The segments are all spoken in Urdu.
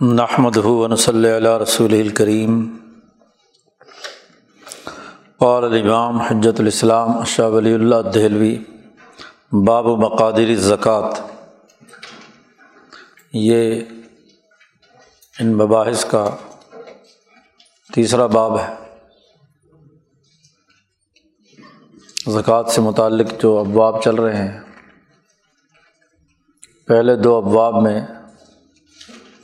نحمد ہُون صلی اللہ رسول الکریم قال الامام حجت الاسلام اشہ ولی اللہ دہلوی، باب مقادر زکوٰۃ یہ ان مباحث کا تیسرا باب ہے۔ زکوٰۃ سے متعلق جو ابواب چل رہے ہیں، پہلے دو ابواب میں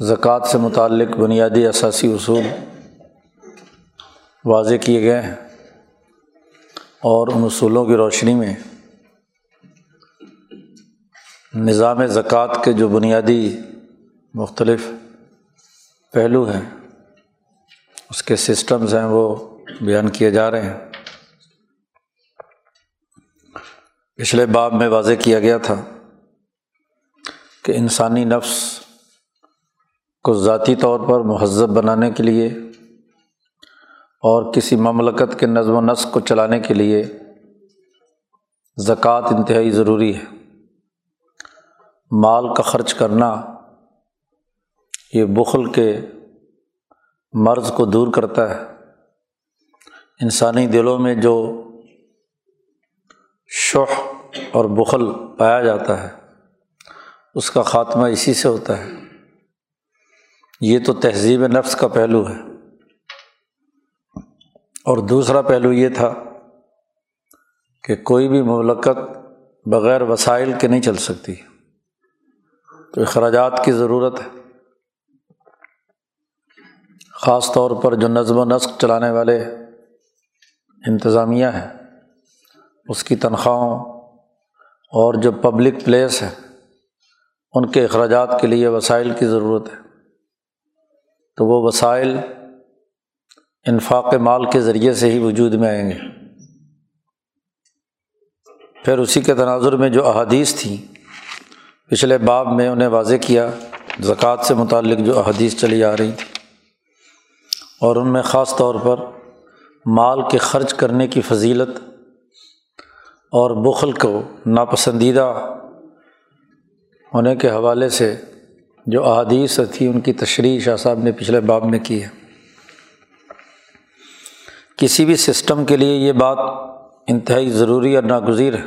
زکوٰۃ سے متعلق بنیادی اثاثی اصول واضح کیے گئے ہیں اور ان اصولوں کی روشنی میں نظام زکوٰۃ کے جو بنیادی مختلف پہلو ہیں، اس کے سسٹمز ہیں، وہ بیان کیے جا رہے ہیں۔ پچھلے باب میں واضح کیا گیا تھا کہ انسانی نفس کو ذاتی طور پر مہذب بنانے کے لیے اور کسی مملکت کے نظم و نسق کو چلانے کے لیے زکوٰۃ انتہائی ضروری ہے۔ مال کا خرچ کرنا یہ بخل کے مرض کو دور کرتا ہے۔ انسانی دلوں میں جو شح اور بخل پایا جاتا ہے، اس کا خاتمہ اسی سے ہوتا ہے۔ یہ تو تہذیب نفس کا پہلو ہے۔ اور دوسرا پہلو یہ تھا کہ کوئی بھی مملکت بغیر وسائل کے نہیں چل سکتی۔ تو اخراجات کی ضرورت ہے۔ خاص طور پر جو نظم و نسق چلانے والے انتظامیہ ہیں، اس کی تنخواہوں اور جو پبلک پلیس ہے ان کے اخراجات کے لیے وسائل کی ضرورت ہے۔ تو وہ وسائل انفاق مال کے ذریعے سے ہی وجود میں آئیں گے۔ پھر اسی کے تناظر میں جو احادیث تھیں، پچھلے باب میں انہیں واضح کیا، زکوٰۃ سے متعلق جو احادیث چلی آ رہی تھیں، اور ان میں خاص طور پر مال کے خرچ کرنے کی فضیلت اور بخل کو ناپسندیدہ ہونے کے حوالے سے جو احادیث تھی، ان کی تشریح شاہ صاحب نے پچھلے باب میں کی ہے۔ کسی بھی سسٹم کے لیے یہ بات انتہائی ضروری اور ناگزیر ہے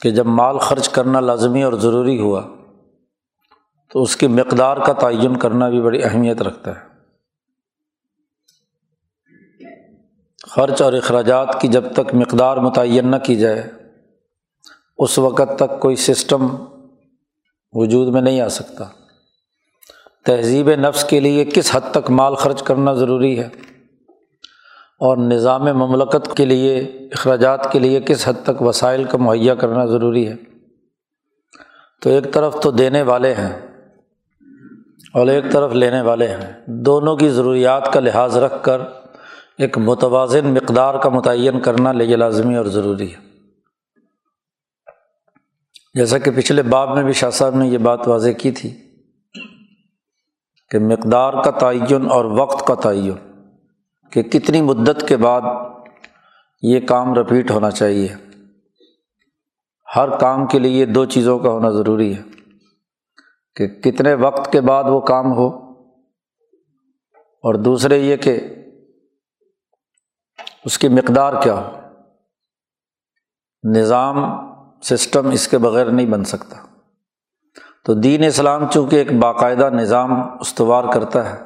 کہ جب مال خرچ کرنا لازمی اور ضروری ہوا، تو اس کی مقدار کا تعین کرنا بھی بڑی اہمیت رکھتا ہے۔ خرچ اور اخراجات کی جب تک مقدار متعین نہ کی جائے، اس وقت تک کوئی سسٹم وجود میں نہیں آ سکتا۔ تہذیب نفس کے لیے کس حد تک مال خرچ کرنا ضروری ہے؟ اور نظام مملکت کے لیے، اخراجات کے لیے کس حد تک وسائل کا مہیا کرنا ضروری ہے؟ تو ایک طرف تو دینے والے ہیں اور ایک طرف لینے والے ہیں۔ دونوں کی ضروریات کا لحاظ رکھ کر ایک متوازن مقدار کا متعین کرنا لے لازمی اور ضروری ہے۔ جیسا کہ پچھلے باب میں بھی شاہ صاحب نے یہ بات واضح کی تھی کہ مقدار کا تعین اور وقت کا تعین، کہ کتنی مدت کے بعد یہ کام رپیٹ ہونا چاہیے۔ ہر کام کے لیے دو چیزوں کا ہونا ضروری ہے کہ کتنے وقت کے بعد وہ کام ہو اور دوسرے یہ کہ اس کی مقدار کیا ہو۔ نظام سسٹم اس کے بغیر نہیں بن سکتا۔ تو دین اسلام چونکہ ایک باقاعدہ نظام استوار کرتا ہے،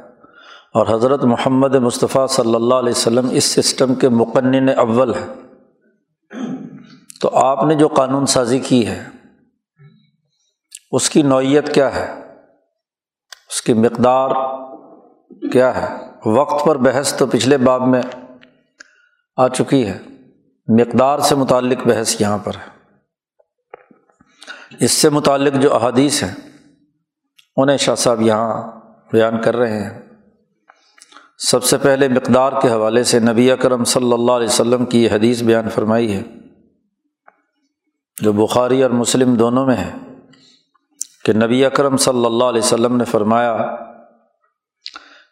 اور حضرت محمد مصطفیٰ صلی اللہ علیہ وسلم اس سسٹم کے مقنن اول ہے تو آپ نے جو قانون سازی کی ہے، اس کی نوعیت کیا ہے؟ اس کی مقدار کیا ہے؟ وقت پر بحث تو پچھلے باب میں آ چکی ہے۔ مقدار سے متعلق بحث یہاں پر ہے۔ اس سے متعلق جو احادیث ہیں، انہیں شاہ صاحب یہاں بیان کر رہے ہیں۔ سب سے پہلے مقدار کے حوالے سے نبی اکرم صلی اللہ علیہ وسلم کی یہ حدیث بیان فرمائی ہے۔ جو بخاری اور مسلم دونوں میں ہے کہ نبی اکرم صلی اللہ علیہ وسلم نے فرمایا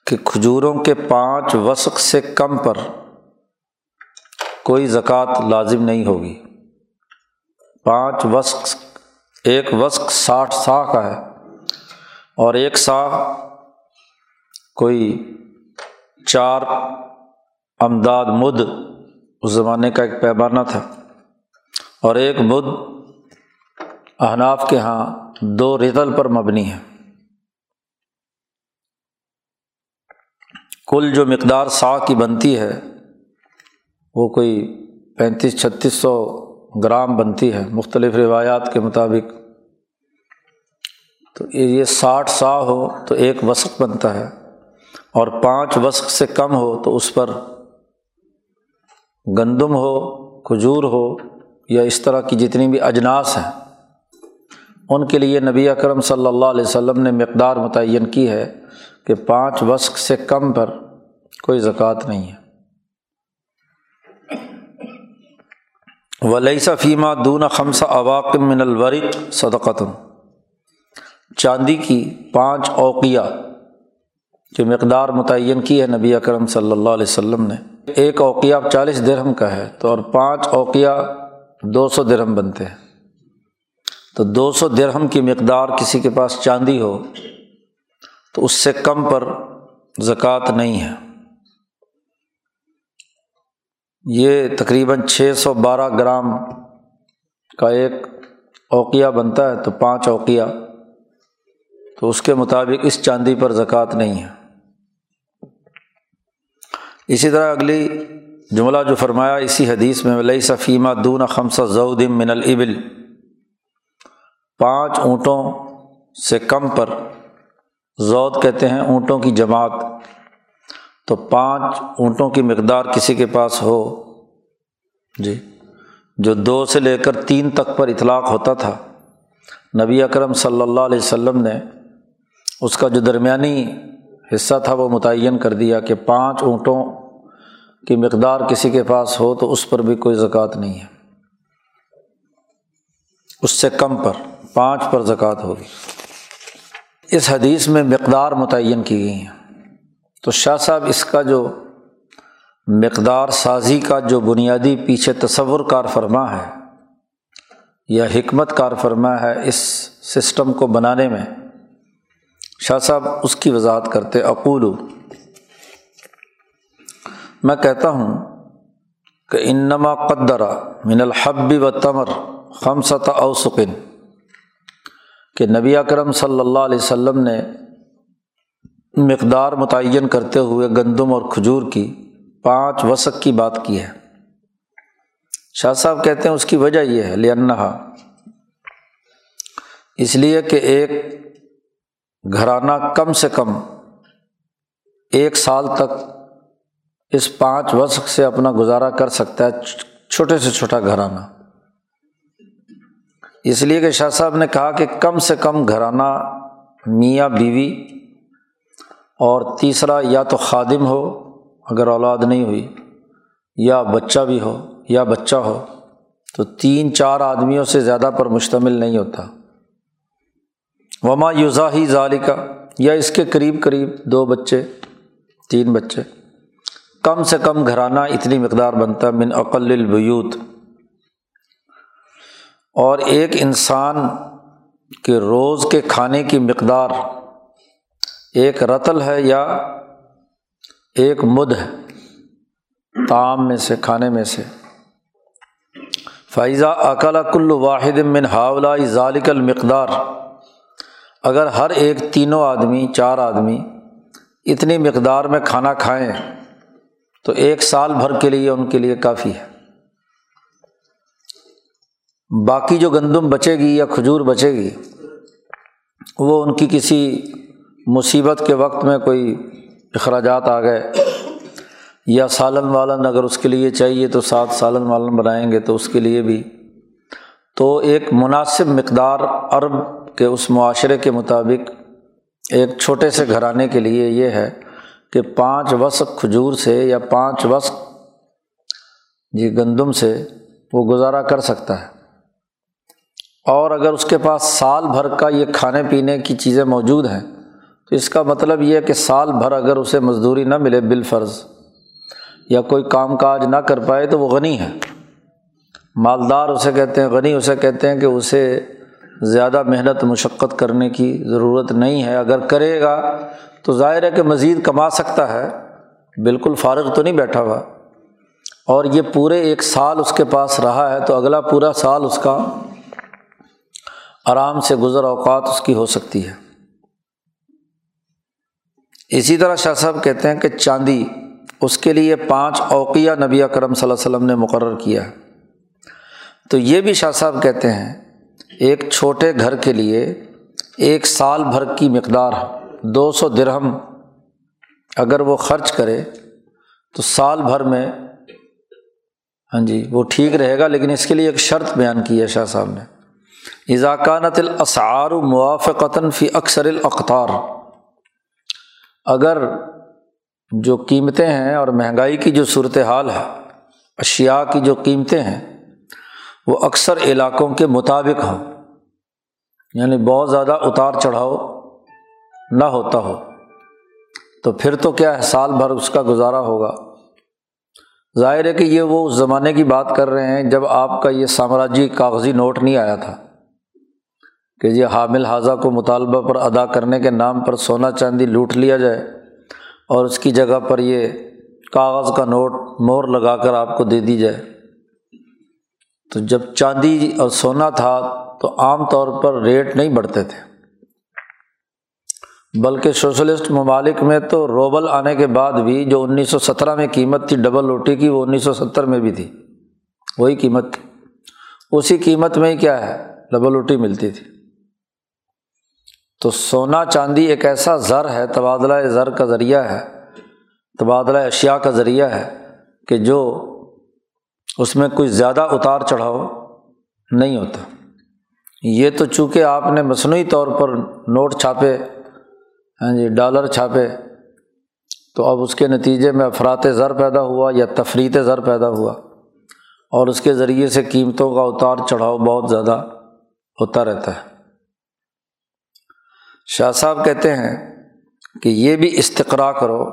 کہ کھجوروں کے پانچ وسق سے کم پر کوئی زکوٰۃ لازم نہیں ہوگی۔ پانچ وسق ایک وسق ساٹھ سا کا ہے اور ایک سا کوئی چار امداد مد اس زمانے کا ایک پیمانہ تھا اور ایک مد احناف کے یہاں دو رتل پر مبنی ہے۔ کل جو مقدار سا کی بنتی ہے وہ کوئی پینتیس چھتیس سو گرام بنتی ہے، مختلف روایات کے مطابق۔ تو یہ ساٹھ سا ہو تو ایک وسق بنتا ہے۔ اور پانچ وسق سے کم ہو تو اس پر گندم ہو، کھجور ہو یا اس طرح کی جتنی بھی اجناس ہیں۔ ان کے لیے نبی اکرم صلی اللہ علیہ وسلم نے مقدار متعین کی ہے کہ پانچ وسق سے کم پر کوئی زکوٰۃ نہیں ہے۔ ولی فیمہ دون خمس اواقم من الورق صدقتم چاندی کی پانچ اوقیہ جو مقدار متعین کی ہے نبی اکرم صلی اللہ علیہ وسلم نے۔ ایک اوقیہ چالیس درہم کا ہے تو اور پانچ اوقیہ دو سو درہم بنتے ہیں۔ تو دو سو درہم کی مقدار کسی کے پاس چاندی ہو تو اس سے کم پر زکوٰۃ نہیں ہے۔ یہ تقریباً چھ سو بارہ گرام کا ایک اوقیہ بنتا ہے، تو پانچ اوقیہ۔ تو اس کے مطابق اس چاندی پر زکوٰۃ نہیں ہے۔ اسی طرح اگلی جملہ جو فرمایا، اسی حدیث میں ولی صفیمہ دون خمسہ ضعودم من البل پانچ اونٹوں سے کم پر زود کہتے ہیں، اونٹوں کی جماعت۔ تو پانچ اونٹوں کی مقدار کسی کے پاس ہو۔ جی۔ جو دو سے لے کر تین تک پر اطلاق ہوتا تھا۔ نبی اکرم صلی اللہ علیہ وسلم نے اس کا جو درمیانی حصہ تھا وہ متعین کر دیا کہ پانچ اونٹوں کی مقدار کسی کے پاس ہو تو اس پر بھی کوئی زکوٰۃ نہیں ہے۔ اس سے کم پر، پانچ پر زکوٰۃ ہوگی۔ اس حدیث میں مقدار متعین کی گئی ہیں۔ تو شاہ صاحب اس کا جو مقدار سازی کا جو بنیادی پیچھے تصور کار فرما ہے یا حکمت کار فرما ہے اس سسٹم کو بنانے میں، شاہ صاحب اس کی وضاحت کرتے اقول میں کہتا ہوں کہ انما قدرا من الحب و تمر خمسط اوسقن کہ نبی اکرم صلی اللہ علیہ وسلم نے مقدار متعین کرتے ہوئے گندم اور کھجور کی پانچ وسق کی بات کی ہے۔ شاہ صاحب کہتے ہیں اس کی وجہ یہ ہے لنحا اس لیے کہ ایک گھرانہ کم سے کم ایک سال تک اس پانچ وسق سے اپنا گزارا کر سکتا ہے، چھوٹے سے چھوٹا گھرانہ۔ اس لیے کہ شاہ صاحب نے کہا کہ کم سے کم گھرانہ میاں بیوی اور تیسرا، یا تو خادم ہو اگر اولاد نہیں ہوئی، یا بچہ بھی ہو، یا بچہ ہو، تو تین چار آدمیوں سے زیادہ پر مشتمل نہیں ہوتا۔ وما یوزا ہی ظالقہ یا اس کے قریب قریب دو بچے، تین بچے۔ کم سے کم گھرانہ اتنی مقدار بنتا، من عقل البیوت۔ اور ایک انسان کے روز کے کھانے کی مقدار ایک رتل ہے یا ایک مد ہے تام میں سے، کھانے میں سے۔ فائزہ اکلا کل واحد من ہاولا ذالک المقدار۔ اگر ہر ایک تینوں آدمی، چار آدمی اتنی مقدار میں کھانا کھائیں، تو ایک سال بھر کے لیے ان کے لیے کافی ہے۔ باقی جو گندم بچے گی یا کھجور بچے گی، وہ ان کی کسی مصیبت کے وقت میں کوئی اخراجات آ گئے یا سالن والن اگر اس کے لیے چاہیے تو سات سالن والن بنائیں گے تو اس کے لیے بھی۔ تو ایک مناسب مقدار عرب کے اس معاشرے کے مطابق ایک چھوٹے سے گھرانے کے لیے یہ ہے کہ پانچ وسق کھجور سے یا پانچ وسق جی گندم سے وہ گزارا کر سکتا ہے۔ اور اگر اس کے پاس سال بھر کا یہ کھانے پینے کی چیزیں موجود ہیں تو اس کا مطلب یہ ہے کہ سال بھر اگر اسے مزدوری نہ ملے بال فرض یا کوئی کام کاج نہ کر پائے تو وہ غنی ہے۔ مالدار اسے کہتے ہیں، غنی اسے کہتے ہیں کہ اسے زیادہ محنت، مشقت کرنے کی ضرورت نہیں ہے۔ اگر کرے گا تو ظاہر ہے کہ مزید کما سکتا ہے۔ بالکل فارغ تو نہیں بیٹھا ہوا۔ اور یہ پورے ایک سال اس کے پاس رہا ہے تو اگلا پورا سال اس کا آرام سے گزر اوقات اس کی ہو سکتی ہے۔ اسی طرح شاہ صاحب کہتے ہیں کہ چاندی، اس کے لیے پانچ اوقیہ نبی کرم صلی اللہ علیہ وسلم نے مقرر کیا ہے۔ تو یہ بھی شاہ صاحب کہتے ہیں، ایک چھوٹے گھر کے لیے ایک سال بھر کی مقدار دو سو درہم۔ اگر وہ خرچ کرے تو سال بھر میں ہاں جی وہ ٹھیک رہے گا، لیکن اس کے لیے ایک شرط بیان کی ہے شاہ صاحب نے۔ اضاکانت الاسعار موافقتاً فی اکثر الاقطار۔ اگر جو قیمتیں ہیں اور مہنگائی کی جو صورت حال ہے اشیا کی جو قیمتیں ہیں، وہ اکثر علاقوں کے مطابق ہوں۔ یعنی بہت زیادہ اتار چڑھاؤ نہ ہوتا ہو۔ تو پھر تو کیا ہے، سال بھر اس کا گزارا ہوگا۔ ظاہر ہے کہ یہ وہ اس زمانے کی بات کر رہے ہیں جب آپ کا یہ سامراجی کاغذی نوٹ نہیں آیا تھا۔ کہ یہ حامل حاضہ کو مطالبہ پر ادا کرنے کے نام پر سونا چاندی لوٹ لیا جائے اور اس کی جگہ پر یہ کاغذ کا نوٹ مور لگا کر آپ کو دے دی جائے۔ تو جب چاندی اور سونا تھا تو عام طور پر ریٹ نہیں بڑھتے تھے۔ بلکہ سوشلسٹ ممالک میں تو روبل آنے کے بعد بھی جو انیس سو سترہ میں قیمت تھی ڈبل روٹی کی وہ انیس سو ستر میں بھی تھی۔ وہی قیمت تھی۔ اسی قیمت میں ہی کیا ہے؟ ڈبل روٹی ملتی تھی۔ تو سونا چاندی ایک ایسا زر ہے، تبادلہ زر کا ذریعہ ہے، تبادلہ اشیا کا ذریعہ ہے کہ جو اس میں کوئی زیادہ اتار چڑھاؤ نہیں ہوتا۔ یہ تو چونکہ آپ نے مصنوعی طور پر نوٹ چھاپے ہاں جی ڈالر چھاپے، تو اب اس کے نتیجے میں افرات زر پیدا ہوا یا تفریح زر پیدا ہوا، اور اس کے ذریعے سے قیمتوں کا اتار چڑھاؤ بہت زیادہ ہوتا رہتا ہے۔ شاہ صاحب کہتے ہیں کہ یہ بھی استقرا کرو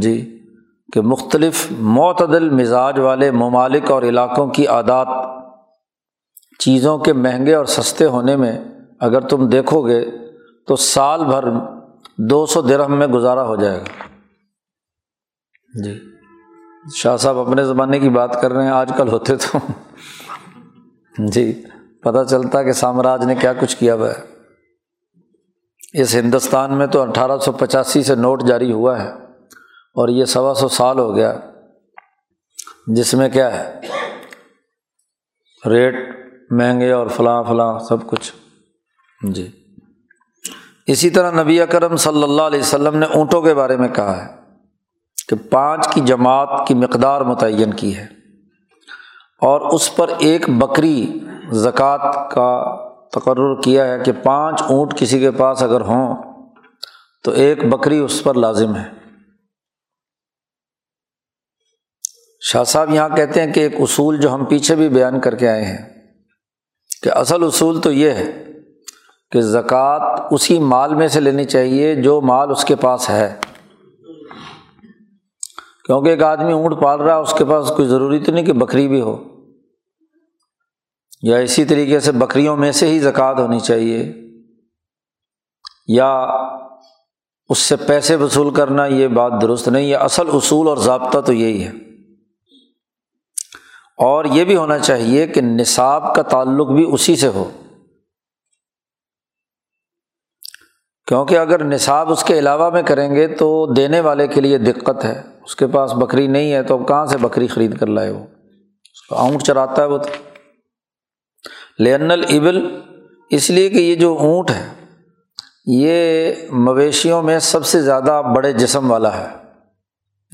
جی کہ مختلف معتدل مزاج والے ممالک اور علاقوں کی عادات چیزوں کے مہنگے اور سستے ہونے میں اگر تم دیکھو گے تو سال بھر دو سو درہم میں گزارا ہو جائے گا۔ جی شاہ صاحب اپنے زمانے کی بات کر رہے ہیں، آج کل ہوتے تو۔ جی پتہ چلتا کہ سامراج نے کیا کچھ کیا ہوا ہے۔ اس ہندوستان میں تو اٹھارہ سو پچاسی سے نوٹ جاری ہوا ہے اور یہ سوا سو سال ہو گیا جس میں کیا ہے ریٹ مہنگے اور فلاں فلاں سب کچھ۔ جی۔ اسی طرح نبی اکرم صلی اللہ علیہ وسلم نے اونٹوں کے بارے میں کہا ہے کہ پانچ کی جماعت کی مقدار متعین کی ہے اور اس پر ایک بکری زکوٰۃ کا تقرر کیا ہے کہ پانچ اونٹ کسی کے پاس اگر ہوں تو ایک بکری اس پر لازم ہے۔ شاہ صاحب یہاں کہتے ہیں کہ ایک اصول جو ہم پیچھے بھی بیان کر کے آئے ہیں کہ اصل اصول تو یہ ہے کہ زکوٰۃ اسی مال میں سے لینی چاہیے جو مال اس کے پاس ہے۔ کیونکہ ایک آدمی اونٹ پال رہا ہے، اس کے پاس کوئی ضروری تو نہیں کہ بکری بھی ہو۔ یا اسی طریقے سے بکریوں میں سے ہی زکوٰۃ ہونی چاہیے، یا اس سے پیسے وصول کرنا یہ بات درست نہیں ہے اصل اصول اور ضابطہ تو یہی ہے۔ اور یہ بھی ہونا چاہیے کہ نصاب کا تعلق بھی اسی سے ہو۔ کیونکہ اگر نصاب اس کے علاوہ میں کریں گے تو دینے والے کے لیے دقت ہے۔ اس کے پاس بکری نہیں ہے تو کہاں سے بکری خرید کر لائے وہ؟ اس کو اونٹ چراتا ہے وہ تو۔ لین البل اس لیے کہ یہ جو اونٹ ہے، یہ مویشیوں میں سب سے زیادہ بڑے جسم والا ہے۔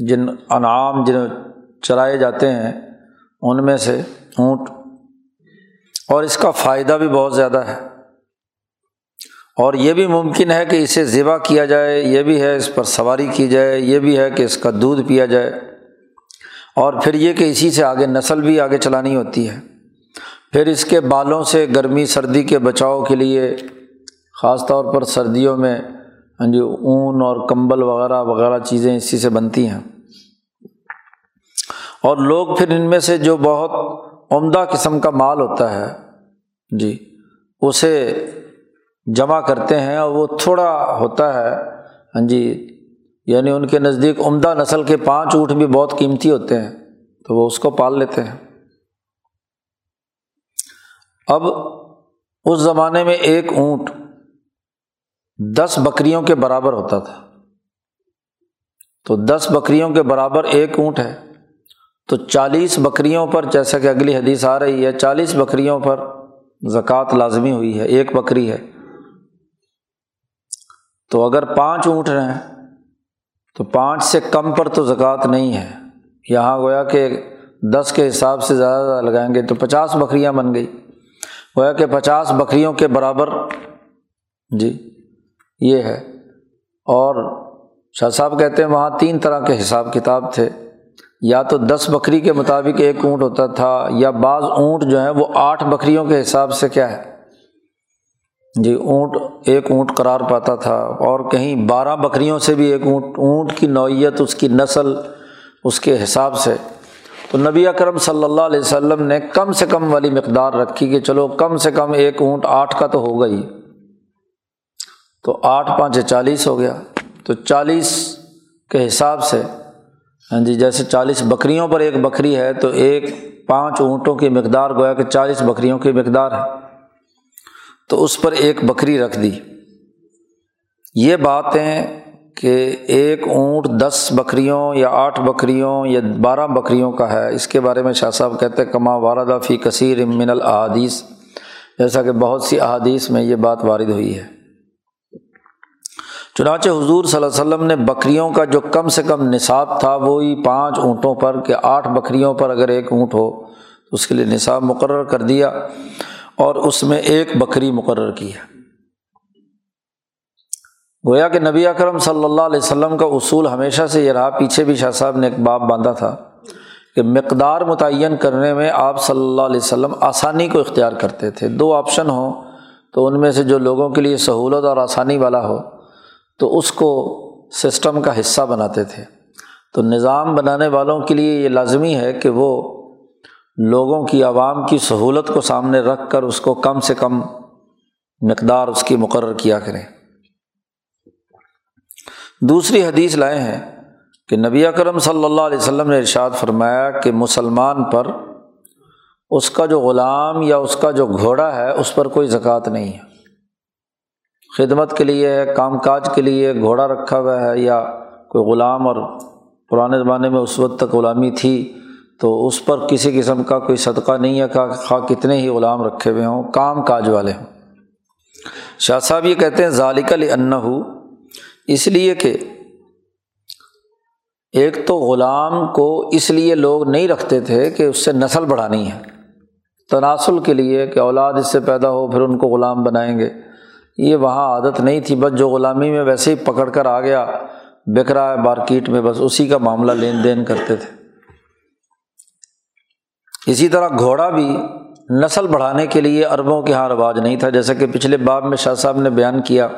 جن انعام، جن چرائے جاتے ہیں، ان میں سے اونٹ۔ اور اس کا فائدہ بھی بہت زیادہ ہے۔ اور یہ بھی ممکن ہے کہ اسے ذبح کیا جائے، یہ بھی ہے اس پر سواری کی جائے، یہ بھی ہے کہ اس کا دودھ پیا جائے۔ اور پھر یہ کہ اسی سے آگے نسل بھی آگے چلانی ہوتی ہے۔ پھر اس کے بالوں سے گرمی سردی کے بچاؤ کے لیے، خاص طور پر سردیوں میں ہاں جی اون اور کمبل وغیرہ وغیرہ چیزیں اسی سے بنتی ہیں۔ اور لوگ پھر ان میں سے جو بہت عمدہ قسم کا مال ہوتا ہے جی اسے جمع کرتے ہیں اور وہ تھوڑا ہوتا ہے ہاں جی یعنی ان کے نزدیک عمدہ نسل کے پانچ اونٹ بھی بہت قیمتی ہوتے ہیں، تو وہ اس کو پال لیتے ہیں۔ اب اس زمانے میں ایک اونٹ دس بکریوں کے برابر ہوتا تھا۔ تو دس بکریوں کے برابر ایک اونٹ ہے۔ تو چالیس بکریوں پر جیسا کہ اگلی حدیث آ رہی ہے، چالیس بکریوں پر زکوٰۃ لازمی ہوئی ہے، ایک بکری ہے۔ تو اگر پانچ اونٹ رہیں تو پانچ سے کم پر تو زکوٰۃ نہیں ہے۔ یہاں گویا کہ دس کے حساب سے زیادہ زیادہ لگائیں گے تو پچاس بکریاں بن گئی۔ گویا کہ پچاس بکریوں کے برابر جی یہ ہے۔ اور شاہ صاحب کہتے ہیں وہاں تین طرح کے حساب کتاب تھے۔ یا تو دس بکری کے مطابق ایک اونٹ ہوتا تھا، یا بعض اونٹ جو ہیں وہ آٹھ بکریوں کے حساب سے کیا ہے۔ جی اونٹ، ایک اونٹ قرار پاتا تھا۔ اور کہیں بارہ بکریوں سے بھی ایک اونٹ اونٹ کی نوعیت، اس کی نسل، اس کے حساب سے۔ تو نبی اکرم صلی اللہ علیہ وسلم نے کم سے کم والی مقدار رکھی کہ چلو کم سے کم ایک اونٹ آٹھ کا تو ہوگا ہی۔ تو آٹھ پانچ چالیس ہو گیا۔ تو چالیس کے حساب سے ہاں جی جیسے چالیس بکریوں پر ایک بکری ہے، تو ایک پانچ اونٹوں کی مقدار گویا کہ چالیس بکریوں کی مقدار ہے۔ تو اس پر ایک بکری رکھ دی۔ یہ باتیں کہ ایک اونٹ دس بکریوں یا آٹھ بکریوں یا بارہ بکریوں کا ہے۔ اس کے بارے میں شاہ صاحب کہتے ہیں، کما واردہ فی کثیر من الحادیث جیسا کہ بہت سی احادیث میں یہ بات وارد ہوئی ہے۔ چنانچہ حضور صلی اللہ علیہ وسلم نے بکریوں کا جو کم سے کم نصاب تھا، وہی پانچ اونٹوں پر کہ آٹھ بکریوں پر اگر ایک اونٹ ہو، تو اس کے لیے نصاب مقرر کر دیا اور اس میں ایک بکری مقرر کی ہے۔ گویا کہ نبی اکرم صلی اللہ علیہ وسلم کا اصول ہمیشہ سے یہ رہا، پیچھے بھی شاہ صاحب نے ایک باپ باندھا تھا کہ مقدار متعین کرنے میں آپ صلی اللہ علیہ وسلم آسانی کو اختیار کرتے تھے۔ دو آپشن ہوں تو ان میں سے جو لوگوں کے لیے سہولت اور آسانی والا ہو، تو اس کو سسٹم کا حصہ بناتے تھے۔ تو نظام بنانے والوں کے لیے یہ لازمی ہے کہ وہ لوگوں کی عوام کی سہولت کو سامنے رکھ کر اس کو کم سے کم مقدار اس کی مقرر کیا کریں۔ دوسری حدیث لائے ہیں کہ نبی اکرم صلی اللہ علیہ وسلم نے ارشاد فرمایا کہ مسلمان پر اس کا جو غلام یا اس کا جو گھوڑا ہے، اس پر کوئی زکوٰۃ نہیں ہے۔ خدمت کے لیے، کام کاج کے لیے گھوڑا رکھا ہوا ہے یا کوئی غلام اور پرانے زمانے میں اس وقت تک غلامی تھی، تو اس پر کسی قسم کا کوئی صدقہ نہیں ہے کہ خواہ کتنے ہی غلام رکھے ہوئے ہوں، کام کاج والے ہوں۔ شاہ صاحب یہ کہتے ہیں، ذالک ہو اس لیے کہ ایک تو غلام کو اس لیے لوگ نہیں رکھتے تھے کہ اس سے نسل بڑھانی ہے۔ تناسل کے لیے کہ اولاد اس سے پیدا ہو، پھر ان کو غلام بنائیں گے۔ یہ وہاں عادت نہیں تھی، بس جو غلامی میں ویسے ہی پکڑ کر آ گیا بک رہا ہے مارکیٹ میں، بس اسی کا معاملہ لین دین کرتے تھے۔ اسی طرح گھوڑا بھی نسل بڑھانے کے لیے اربوں کے یہاں رواج نہیں تھا، جیسا کہ پچھلے باب میں شاہ صاحب نے بیان کیا۔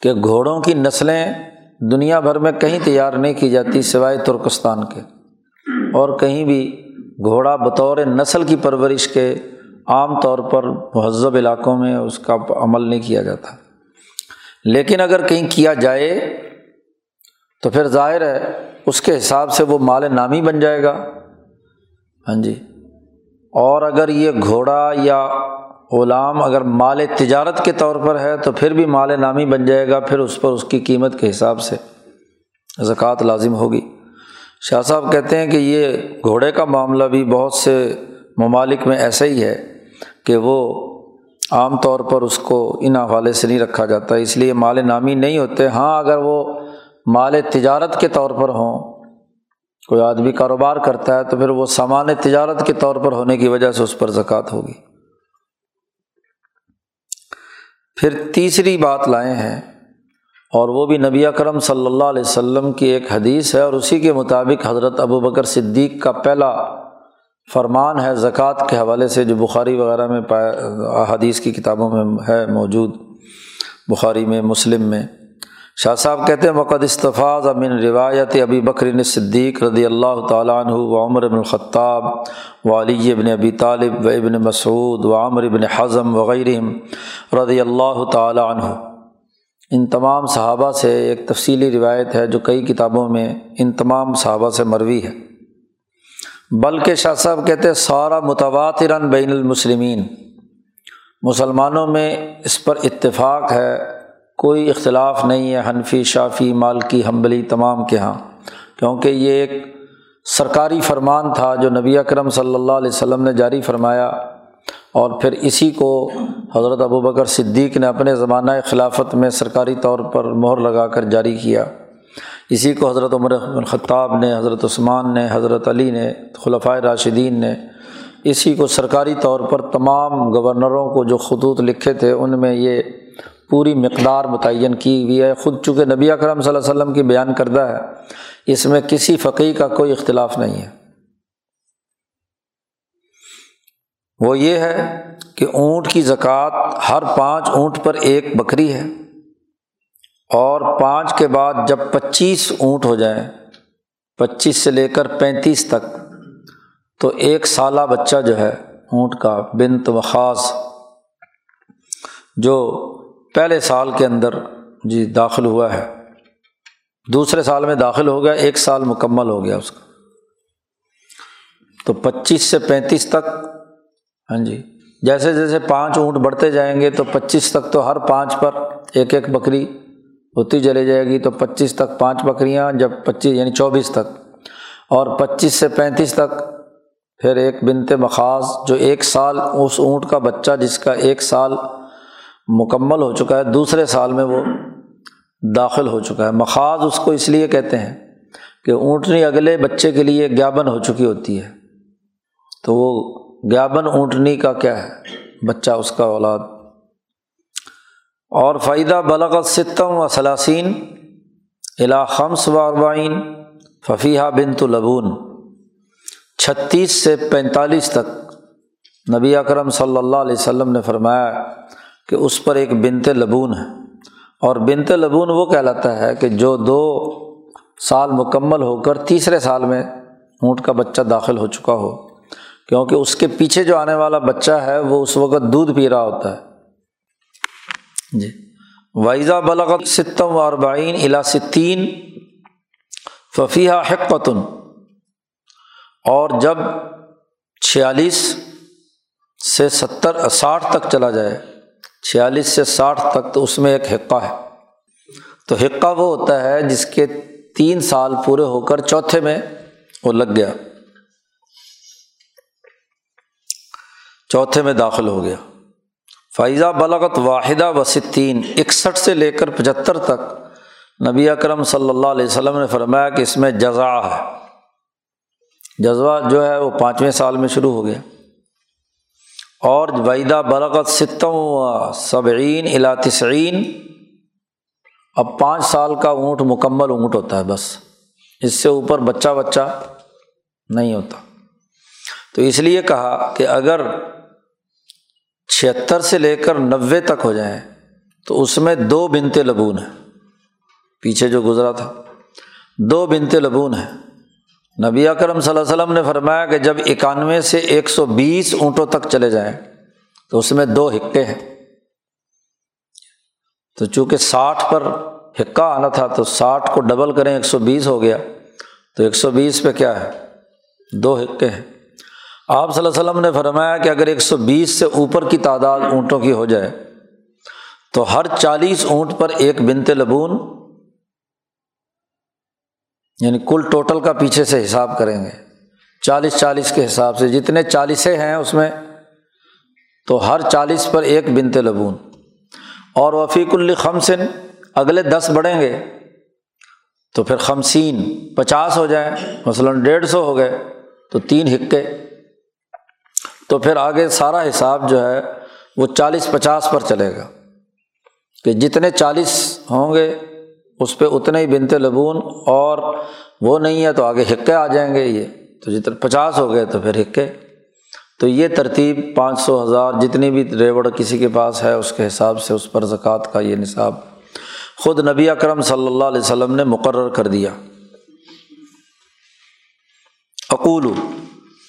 کہ گھوڑوں کی نسلیں دنیا بھر میں کہیں تیار نہیں کی جاتی سوائے ترکستان کے۔ اور کہیں بھی گھوڑا بطور نسل کی پرورش کے عام طور پر مہذب علاقوں میں اس کا عمل نہیں کیا جاتا۔ لیکن اگر کہیں کیا جائے تو پھر ظاہر ہے اس کے حساب سے وہ مال نامی بن جائے گا۔ ہاں جی۔ اور اگر یہ گھوڑا یا غلام اگر مال تجارت کے طور پر ہے تو پھر بھی مال نامی بن جائے گا پھر اس پر اس کی قیمت کے حساب سے زکوٰۃ لازم ہوگی۔ شاہ صاحب کہتے ہیں کہ یہ گھوڑے کا معاملہ بھی بہت سے ممالک میں ایسا ہی ہے کہ وہ عام طور پر اس کو ان حوالے سے نہیں رکھا جاتا، اس لیے مال نامی نہیں ہوتے۔ ہاں اگر وہ مال تجارت کے طور پر ہوں، کوئی آدمی کاروبار کرتا ہے تو پھر وہ سامان تجارت کے طور پر ہونے کی وجہ سے اس پر زکوٰۃ ہوگی۔ پھر تیسری بات لائے ہیں اور وہ بھی نبی اکرم صلی اللہ علیہ وسلم کی ایک حدیث ہے اور اسی کے مطابق حضرت ابو بکر صدیق کا پہلا فرمان ہے زکوٰۃ کے حوالے سے، جو بخاری وغیرہ میں پایا حدیث کی کتابوں میں ہے موجود، بخاری میں، مسلم میں۔ شاہ صاحب کہتے ہیں وقت استفاظ امن روایت ابی بکر صدیق رضی اللہ تعالیٰ عنہ و عمر ابن الخطاب و علی ابن ابی طالب و ابن مسعود و عمر ابن حضم وغیرہ رضی اللہ تعالیٰ عنہ. ان تمام صحابہ سے ایک تفصیلی روایت ہے جو کئی کتابوں میں ان تمام صحابہ سے مروی ہے۔ بلکہ شاہ صاحب کہتے سارا متواترن بین المسلمین. مسلمانوں میں اس پر اتفاق ہے کوئی اختلاف نہیں ہے حنفی، شافی، مالکی، حنبلی تمام کے یہاں کیونکہ یہ ایک سرکاری فرمان تھا جو نبی اکرم صلی اللہ علیہ وسلم نے جاری فرمایا۔ اور پھر اسی کو حضرت ابو بکر صدیق نے اپنے زمانہ خلافت میں سرکاری طور پر مہر لگا کر جاری کیا۔ اسی کو حضرت عمر الخطاب نے، حضرت عثمان نے، حضرت علی نے خلفۂ راشدین نے اسی کو سرکاری طور پر تمام گورنروں کو جو خطوط لکھے تھے، ان میں یہ پوری مقدار متعین کی ہوئی ہے۔ خود چونکہ نبی اکرم صلی اللہ علیہ وسلم کی بیان کردہ ہے، اس میں کسی فقی کا کوئی اختلاف نہیں ہے۔ وہ یہ ہے کہ اونٹ کی زکوٰۃ، ہر پانچ اونٹ پر ایک بکری ہے۔ اور پانچ کے بعد جب پچیس اونٹ ہو جائیں، پچیس سے لے کر پینتیس تک، تو ایک سالہ بچہ جو ہے، اونٹ کا، بنت و خاص، جو پہلے سال کے اندر جی داخل ہوا ہے۔ دوسرے سال میں داخل ہو گیا، ایک سال مکمل ہو گیا اس کا۔ تو پچیس سے پینتیس تک ہاں جی جیسے جیسے پانچ اونٹ بڑھتے جائیں گے تو پچیس تک تو ہر پانچ پر ایک ایک بکری ہوتی چلی جائے گی۔ تو پچیس تک پانچ بکریاں، جب پچیس یعنی چوبیس تک۔ اور پچیس سے پینتیس تک پھر ایک بنتے مخاص جو ایک سال اس اونٹ کا بچہ جس کا ایک سال مکمل ہو چکا ہے، دوسرے سال میں وہ داخل ہو چکا ہے۔ مخاض اس کو اس لیے کہتے ہیں کہ اونٹنی اگلے بچے کے لیے گیابن ہو چکی ہوتی ہے۔ تو وہ گیابن اونٹنی کا کیا ہے؟ بچہ اس کا اولاد۔ اور فائدہ بلغت ستم و ثلاثین خمس و اربعین ففیحہ بن تو لبون۔ چھتیس سے پینتالیس تک نبی اکرم صلی اللہ علیہ وسلم نے فرمایا کہ اس پر ایک بنت لبون ہے۔ اور بنت لبون وہ کہلاتا ہے کہ جو دو سال مکمل ہو کر تیسرے سال میں اونٹ کا بچہ داخل ہو چکا ہو، کیونکہ اس کے پیچھے جو آنے والا بچہ ہے وہ اس وقت دودھ پی رہا ہوتا ہے۔ جی۔ وائزہ بلغت ستم و اربعین الا ستین ففیہ حقتن اور جب چھیالیس سے ستر، ساٹھ تک چلا جائے چھیالیس سے ساٹھ تک تو اس میں ایک حقہ ہے۔ تو حقہ وہ ہوتا ہے جس کے تین سال پورے ہو کر چوتھے میں وہ لگ گیا۔ چوتھے میں داخل ہو گیا۔ فائزہ بلغت واحدہ و ستین اکسٹھ سے لے کر پچہتر تک نبی اکرم صلی اللہ علیہ وسلم نے فرمایا کہ اس میں جزا ہے۔ جذبہ جو ہے وہ پانچویں سال میں شروع ہو گیا۔ اور ویدہ برغت ستم و صبعین الاتسعین اب پانچ سال کا اونٹ مکمل اونٹ ہوتا ہے بس۔ اس سے اوپر بچہ بچہ نہیں ہوتا۔ تو اس لیے کہا کہ اگر چھہتر سے لے کر نوے تک ہو جائیں، تو اس میں دو بنتے لبون ہیں۔ پیچھے جو گزرا تھا، دو بنتے لبون ہیں۔ نبی اکرم صلی اللہ علیہ وسلم نے فرمایا کہ جب اکانوے سے ایک سو بیس اونٹوں تک چلے جائیں تو اس میں دو حقے ہیں۔ تو چونکہ ساٹھ پر حقہ آنا تھا تو ساٹھ کو ڈبل کریں ایک سو بیس ہو گیا۔ تو ایک سو بیس پہ کیا ہے؟ دو حقے ہیں۔ آپ صلی اللہ علیہ وسلم نے فرمایا کہ اگر ایک سو بیس سے اوپر کی تعداد اونٹوں کی ہو جائے تو ہر چالیس اونٹ پر ایک بنتے لبون یعنی کل ٹوٹل کا پیچھے سے حساب کریں گے۔ چالیس چالیس کے حساب سے جتنے چالیسیں ہیں اس میں، تو ہر چالیس پر ایک بنتے لبون۔ اور وفیق الخمسن اگلے دس بڑھیں گے، تو پھر خمسین پچاس ہو جائیں، مثلاً ڈیڑھ سو ہو گئے، تو تین حقے تو پھر آگے سارا حساب جو ہے، وہ چالیس پچاس پر چلے گا۔ کہ جتنے چالیس ہوں گے اس پہ اتنے ہی بنتے لبون اور وہ نہیں ہے تو آگے حقے آ جائیں گے یہ۔ تو جتنے پچاس ہو گئے تو پھر حقے۔ تو یہ ترتیب پانچ سو ہزار جتنی بھی ریوڑ کسی کے پاس ہے، اس کے حساب سے اس پر زکوٰۃ کا یہ نصاب خود نبی اکرم صلی اللہ علیہ وسلم نے مقرر کر دیا۔ اقول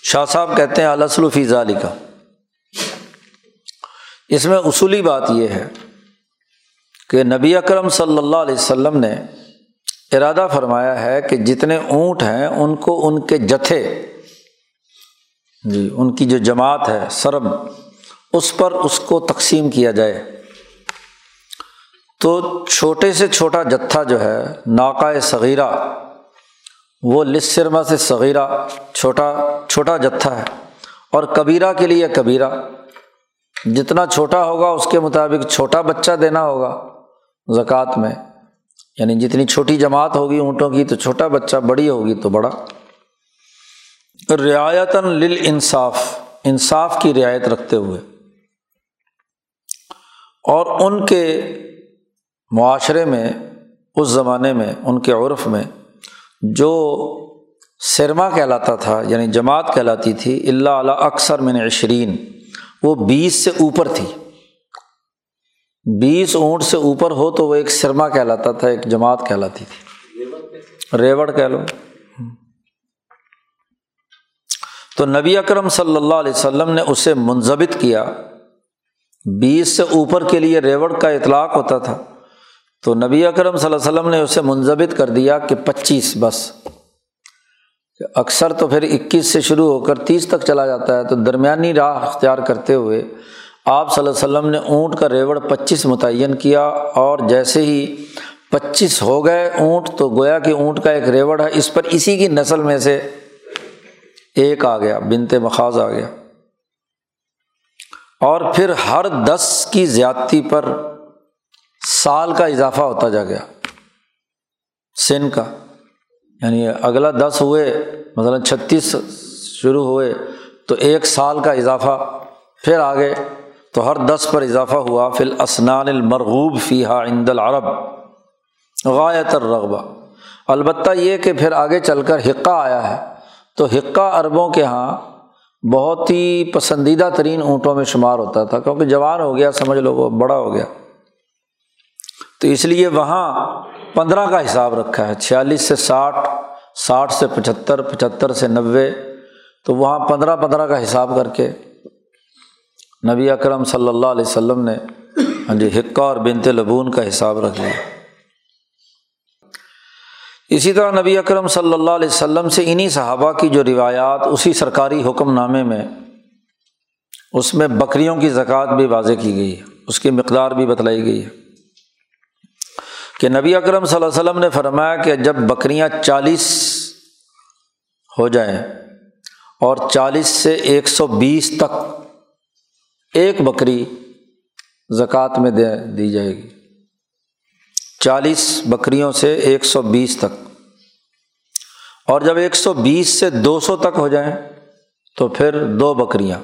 شاہ صاحب کہتے ہیں الاسل فی ظالی کا اس میں اصولی بات یہ ہے کہ نبی اکرم صلی اللہ علیہ وسلم نے ارادہ فرمایا ہے کہ جتنے اونٹ ہیں ان کو ان کے جتھے جی ان کی جو جماعت ہے سرم اس پر اس کو تقسیم کیا جائے۔ تو چھوٹے سے چھوٹا جتھا جو ہے ناکا صغیرہ، وہ لسرما سے صغیرہ، چھوٹا چھوٹا جتھا ہے۔ اور کبیرہ کے لیے کبیرہ۔ جتنا چھوٹا ہوگا، اس کے مطابق چھوٹا بچہ دینا ہوگا۔ زکوٰۃ میں۔ یعنی جتنی چھوٹی جماعت ہوگی اونٹوں کی تو چھوٹا بچہ بڑی ہوگی تو بڑا۔ رعایتاً لل انصاف انصاف کی رعایت رکھتے ہوئے۔ اور ان کے معاشرے میں، اس زمانے میں، ان کے عرف میں جو سرما کہلاتا تھا یعنی جماعت کہلاتی تھی اللہ علیہ اکثر میں نے عشرین، وہ بیس سے اوپر تھی۔ بیس اونٹ سے اوپر ہو تو وہ ایک سرما کہلاتا تھا، ایک جماعت کہلاتی تھی۔ ریوڑ کہہ لو۔ تو نبی اکرم صلی اللہ علیہ وسلم نے اسے منظمت کیا۔ بیس سے اوپر کے لیے ریوڑ کا اطلاق ہوتا تھا۔ تو نبی اکرم صلی اللہ علیہ وسلم نے اسے منظمت کر دیا کہ پچیس بس۔ اکثر تو پھر اکیس سے شروع ہو کر تیس تک چلا جاتا ہے۔ تو درمیانی راہ اختیار کرتے ہوئے آپ صلی اللہ علیہ وسلم نے اونٹ کا ریوڑ پچیس متعین کیا اور جیسے ہی پچیس ہو گئے اونٹ تو گویا کہ اونٹ کا ایک ریوڑ ہے، اس پر اسی کی نسل میں سے ایک آ گیا بنتے مخاض آ گیا۔ اور پھر ہر دس کی زیادتی پر سال کا اضافہ ہوتا جا گیا، سن کا۔ یعنی اگلا دس ہوئے، مثلاً چھتیس شروع ہوئے، تو ایک سال کا اضافہ پھر آگے۔ تو ہر دس پر اضافہ ہوا فی الاسنان المرغوب فی ہا عند العرب غایت الرغبہ البتہ یہ کہ پھر آگے چل کر حقہ آیا ہے۔ تو حقہ عربوں کے یہاں بہت ہی پسندیدہ ترین اونٹوں میں شمار ہوتا تھا، کیونکہ جوان ہو گیا، سمجھ لو وہ بڑا ہو گیا۔ تو اس لیے وہاں پندرہ کا حساب رکھا ہے، چھیالیس سے ساٹھ ساٹھ سے پچہتر پچہتر سے نوے۔ تو وہاں پندرہ پندرہ کا حساب کر کے نبی اکرم صلی اللہ علیہ وسلم نے ہاں جی حقہ اور بنت لبون کا حساب رکھ لیا۔ اسی طرح نبی اکرم صلی اللہ علیہ وسلم سے انہیں صحابہ کی جو روایات اسی سرکاری حکم نامے میں، اس میں بکریوں کی زکوٰۃ بھی واضح کی گئی ہے، اس کی مقدار بھی بتلائی گئی ہے۔ کہ نبی اکرم صلی اللہ علیہ وسلم نے فرمایا کہ جب بکریاں چالیس ہو جائیں اور چالیس سے ایک سو بیس تک ایک بکری زکوٰۃ میں دے دی جائے گی۔ چالیس بکریوں سے ایک سو بیس تک۔ اور جب ایک سو بیس سے دو سو تک ہو جائیں، تو پھر دو بکریاں۔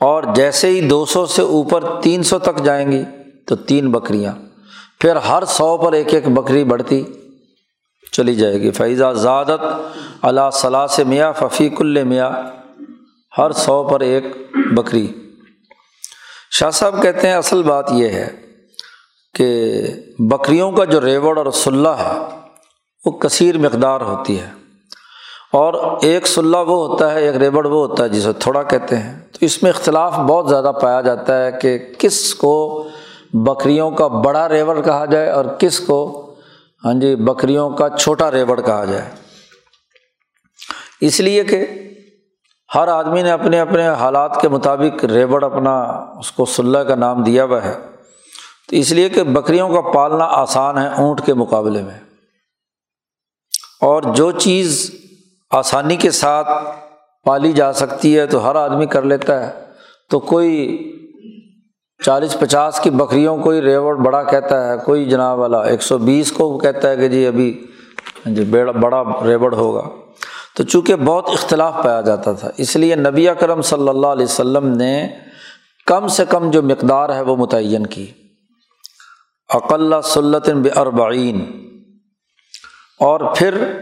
اور جیسے ہی دو سو سے اوپر تین سو تک جائیں گی، تو تین بکریاں۔ پھر ہر سو پر ایک ایک بکری بڑھتی چلی جائے گی۔ فیضا زادت اللہ صلاح سے میاں ففیق اللہ میاں ہر سو پر ایک بکری۔ شاہ صاحب کہتے ہیں اصل بات یہ ہے کہ بکریوں کا جو ریوڑ اور سلح ہے، وہ کثیر مقدار ہوتی ہے۔ اور ایک سلح وہ ہوتا ہے، ایک ریوڑ وہ ہوتا ہے جسے تھوڑا کہتے ہیں۔ تو اس میں اختلاف بہت زیادہ پایا جاتا ہے کہ کس کو بکریوں کا بڑا ریوڑ کہا جائے اور کس کو ہاں جی بکریوں کا چھوٹا ریوڑ کہا جائے۔ اس لیے کہ ہر آدمی نے اپنے اپنے حالات کے مطابق ریوڑ اپنا اس کو صلح کا نام دیا ہوا ہے۔ تو اس لیے کہ بکریوں کا پالنا آسان ہے اونٹ کے مقابلے میں۔ اور جو چیز آسانی کے ساتھ پالی جا سکتی ہے تو ہر آدمی کر لیتا ہے۔ تو کوئی چالیس پچاس کی بکریوں کوئی ریوڑ بڑا کہتا ہے، کوئی جناب والا ایک سو بیس کو کہتا ہے کہ جی ابھی جی بڑا ریوڑ ہوگا۔ تو چونکہ بہت اختلاف پایا جاتا تھا، اس لیے نبی کرم صلی اللہ علیہ وسلم نے کم سے کم جو مقدار ہے وہ متعین کی۔ اقلّہ سلطن اربعین اور پھر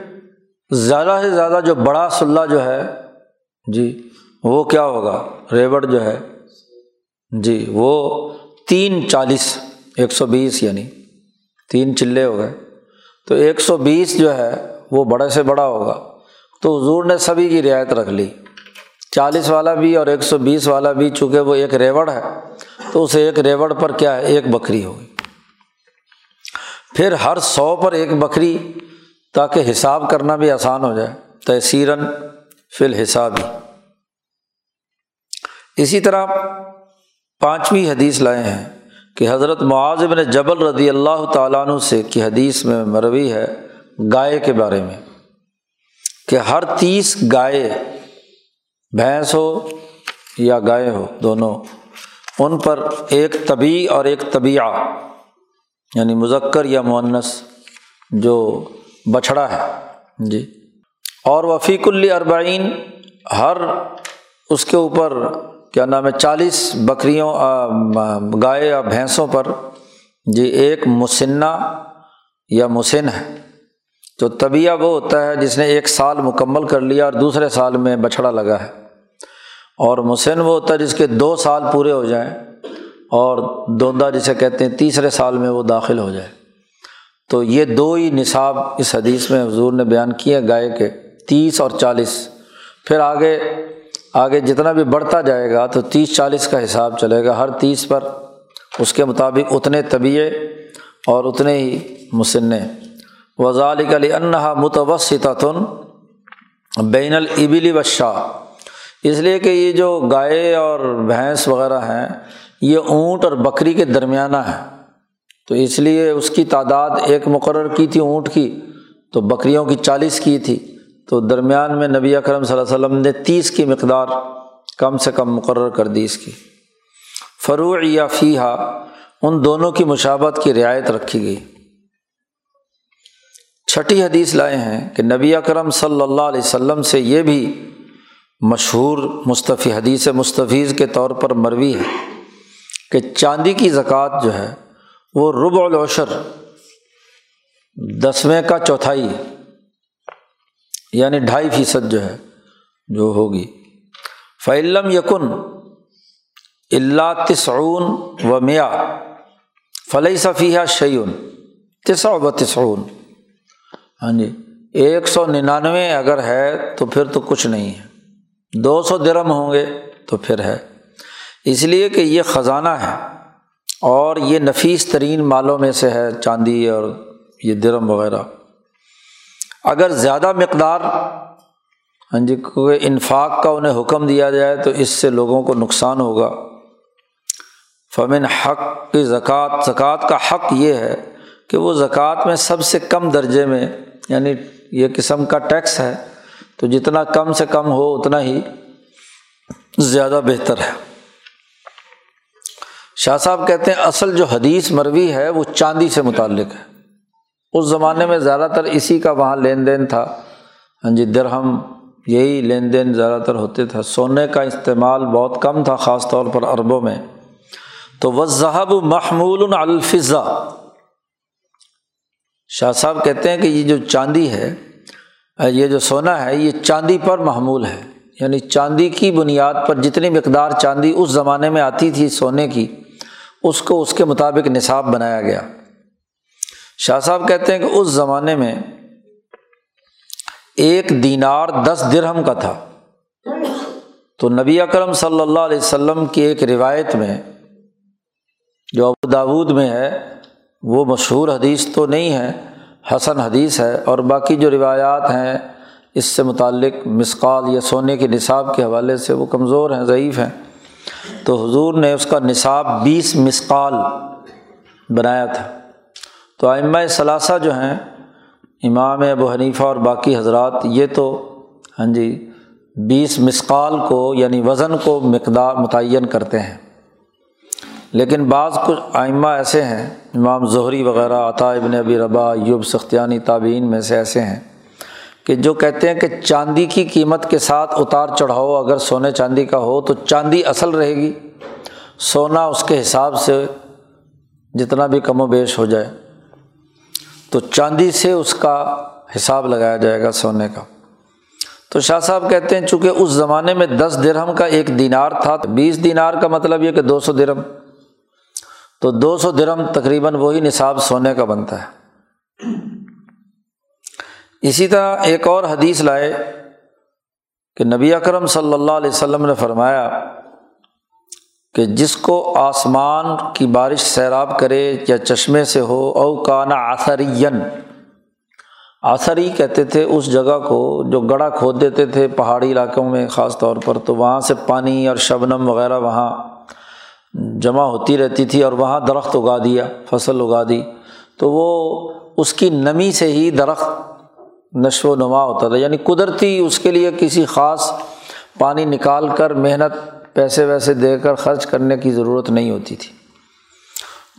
زیادہ سے زیادہ جو بڑا صلاح جو ہے جی وہ کیا ہوگا؟ ریوڑ جو ہے جی وہ تین چالیس، ایک سو بیس یعنی تین چلے ہو گئے۔ تو ایک سو بیس جو ہے، وہ بڑے سے بڑا ہوگا۔ تو حضور نے سبھی کی رعایت رکھ لی۔ چالیس والا بھی اور ایک سو بیس والا بھی چونکہ وہ ایک ریوڑ ہے، تو اسے ایک ریوڑ پر کیا ہے، ایک بکری ہوگی پھر ہر سو پر ایک بکری تاکہ حساب کرنا بھی آسان ہو جائے۔ تحصیرن فی الحساب ہی اسی طرح پانچویں حدیث لائے ہیں کہ حضرت معاذ بن جبل رضی اللہ تعالیٰ عنہ سے کی حدیث میں مروی ہے گائے کے بارے میں۔ کہ ہر تیس گائے بھینس ہو یا گائے ہو، دونوں، ان پر ایک طبی اور ایک طبیعہ یعنی مذکر یا معنس جو بچھڑا ہے۔ جی۔ اور وفیق الربعین ہر اس کے اوپر کیا نام ہے، چالیس بکریوں گائے یا بھینسوں پر جی ایک مسنہ یا مسن ہے۔ تو طبیعہ وہ ہوتا ہے جس نے ایک سال مکمل کر لیا اور دوسرے سال میں بچھڑا لگا ہے۔ اور مسن وہ ہوتا ہے جس کے دو سال پورے ہو جائیں اور دوندا جسے کہتے ہیں تیسرے سال میں وہ داخل ہو جائے۔ تو یہ دو ہی نصاب اس حدیث میں حضور نے بیان کیے گائے کے تیس اور چالیس۔ پھر آگے آگے جتنا بھی بڑھتا جائے گا تو تیس چالیس کا حساب چلے گا ہر تیس پر۔ اس کے مطابق اتنے طبیعے اور اتنے ہی مسنّے وزالک علی انہا متوسطن بین البلی و شاہ اس لیے کہ یہ جو گائے اور بھینس وغیرہ ہیں، یہ اونٹ اور بکری کے درمیانہ ہے تو اس لیے اس کی تعداد ایک مقرر کی تھی اونٹ کی، تو بکریوں کی چالیس کی تھی۔ تو درمیان میں نبی اکرم صلی اللہ علیہ وسلم نے تیس کی مقدار کم سے کم مقرر کر دی اس کی۔ فروع یا فیحا ان دونوں کی مشابت کی رعایت رکھی گئی۔ چھٹی حدیث لائے ہیں کہ نبی اکرم صلی اللہ علیہ وسلم سے یہ بھی مشہور مصطفی حدیث مستفیض کے طور پر مروی ہے کہ چاندی کی زکوٰۃ جو ہے وہ رب العشر دسویں کا چوتھائی یعنی ڈھائی فیصد جو ہے جو ہوگی۔ فعلم یکن اللہ تسعون و میا فلئی صفیہ شعین تسع و تسعون ہاں جی ایک سو ننانوے اگر ہے تو پھر تو کچھ نہیں ہے۔ دو سو درم ہوں گے تو پھر ہے۔ اس لیے کہ یہ خزانہ ہے اور یہ نفیس ترین مالوں میں سے ہے، چاندی اور یہ درم وغیرہ۔ اگر زیادہ مقدار ہاں جی کیونکہ انفاق کا انہیں حکم دیا جائے تو اس سے لوگوں کو نقصان ہوگا۔ فمن حق کی زکوٰۃ زکوٰۃ کا حق یہ ہے کہ وہ زکوٰۃ میں سب سے کم درجے میں یعنی یہ قسم کا ٹیکس ہے، تو جتنا کم سے کم ہو اتنا ہی زیادہ بہتر ہے۔ شاہ صاحب کہتے ہیں، اصل جو حدیث مروی ہے وہ چاندی سے متعلق ہے۔ اس زمانے میں زیادہ تر اسی کا وہاں لین دین تھا۔ ہاں جی درہم یہی لین دین زیادہ تر ہوتے تھا سونے کا استعمال بہت کم تھا، خاص طور پر عربوں میں۔ تو وہ ذہب محمول الفضا شاہ صاحب کہتے ہیں کہ یہ جو چاندی ہے، یہ جو سونا ہے، یہ چاندی پر محمول ہے۔ یعنی چاندی کی بنیاد پر جتنی مقدار چاندی اس زمانے میں آتی تھی سونے کی، اس کو اس کے مطابق نصاب بنایا گیا۔ شاہ صاحب کہتے ہیں کہ اس زمانے میں ایک دینار دس درہم کا تھا۔ تو نبی اکرم صلی اللہ علیہ وسلم کی ایک روایت میں جو ابو داود میں ہے وہ مشہور حدیث تو نہیں ہے، حسن حدیث ہے، اور باقی جو روایات ہیں، اس سے متعلق مسقال یا سونے کے نصاب کے حوالے سے وہ کمزور ہیں، ضعیف ہیں۔ تو حضور نے اس کا نصاب بیس مسقال بنایا تھا۔ تو آئمہ ثلاثہ جو ہیں، امام ابو حنیفہ اور باقی حضرات، یہ تو ہاں جی بیس مسقال کو یعنی وزن کو مقدار متعین کرتے ہیں۔ لیکن بعض کچھ آئمہ ایسے ہیں، امام ظہری وغیرہ، عطا ابن ابی ربا یوب سختیانی تابعین میں سے ایسے ہیں کہ جو کہتے ہیں کہ چاندی کی قیمت کے ساتھ اتار چڑھاؤ اگر سونے چاندی کا ہو تو چاندی اصل رہے گی۔ سونا اس کے حساب سے جتنا بھی کم و بیش ہو جائے تو چاندی سے اس کا حساب لگایا جائے گا سونے کا۔ تو شاہ صاحب کہتے ہیں چونکہ اس زمانے میں دس درہم کا ایک دینار تھا، بیس دینار کا مطلب یہ کہ دو سو درہم۔ تو دو سو درم تقریباً وہی نصاب سونے کا بنتا ہے۔ اسی طرح ایک اور حدیث لائے کہ نبی اکرم صلی اللہ علیہ وسلم نے فرمایا کہ جس کو آسمان کی بارش سیراب کرے یا چشمے سے ہو، او کانا آثرین آثری کہتے تھے اس جگہ کو جو گڑھا کھود دیتے تھے پہاڑی علاقوں میں، خاص طور پر تو وہاں سے پانی اور شبنم وغیرہ وہاں۔ جمع ہوتی رہتی تھی اور وہاں درخت اگا دیا، فصل اگا دی۔ تو وہ اس کی نمی سے ہی درخت نشو و نما ہوتا تھا۔ یعنی قدرتی اس کے لیے کسی خاص پانی نکال کر محنت، پیسے ویسے دے کر خرچ کرنے کی ضرورت نہیں ہوتی تھی۔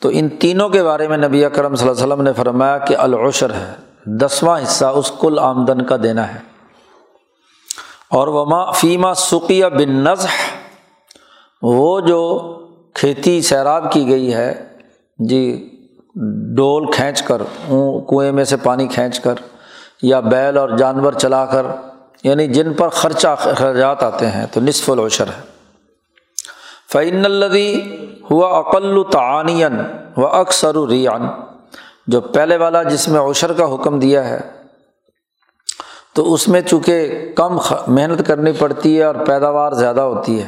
تو ان تینوں کے بارے میں نبی اکرم صلی اللہ علیہ وسلم نے فرمایا کہ العشر ہے، دسواں حصہ اس کل آمدن کا دینا ہے۔ اور وما فیمہ سقیہ بن نظح وہ جو کھیتی سیراب کی گئی ہے جی ڈول کھینچ کر کنویں میں سے پانی کھینچ کر یا بیل اور جانور چلا کر یعنی جن پر خرچہ اخراجات آتے ہیں، تو نصف العشر ہے۔ فعین الدی ہوا عقل تعانی و اکثر ریان جو پہلے والا جس میں عشر کا حکم دیا ہے، تو اس میں چونکہ کم محنت کرنی پڑتی ہے اور پیداوار زیادہ ہوتی ہے۔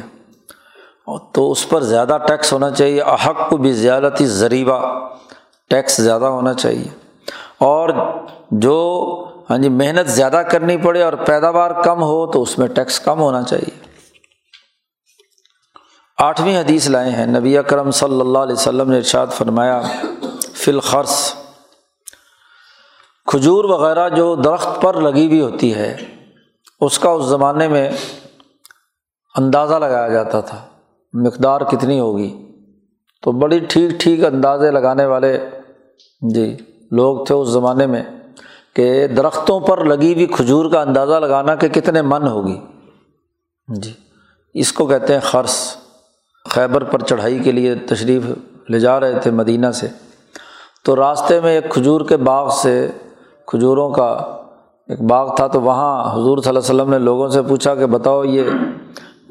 تو اس پر زیادہ ٹیکس ہونا چاہیے۔ احق کو بھی زیادتی ذریعہ ٹیکس زیادہ ہونا چاہیے۔ اور جو ہاں جی محنت زیادہ کرنی پڑے اور پیداوار کم ہو تو اس میں ٹیکس کم ہونا چاہیے۔ آٹھویں حدیث لائے ہیں۔ نبی اکرم صلی اللہ علیہ وسلم نے ارشاد فرمایا فلخرس کھجور وغیرہ جو درخت پر لگی ہوئی ہوتی ہے، اس کا اس زمانے میں اندازہ لگایا جاتا تھا۔ مقدار کتنی ہوگی؟ تو بڑی ٹھیک ٹھیک اندازے لگانے والے جی لوگ تھے اس زمانے میں کہ درختوں پر لگی ہوئی کھجور کا اندازہ لگانا کہ کتنے من ہوگی۔ جی اس کو کہتے ہیں خرص خیبر پر چڑھائی کے لیے تشریف لے جا رہے تھے مدینہ سے۔ تو راستے میں ایک کھجور کے باغ سے کھجوروں کا ایک باغ تھا، تو وہاں حضور صلی اللہ علیہ وسلم نے لوگوں سے پوچھا کہ بتاؤ یہ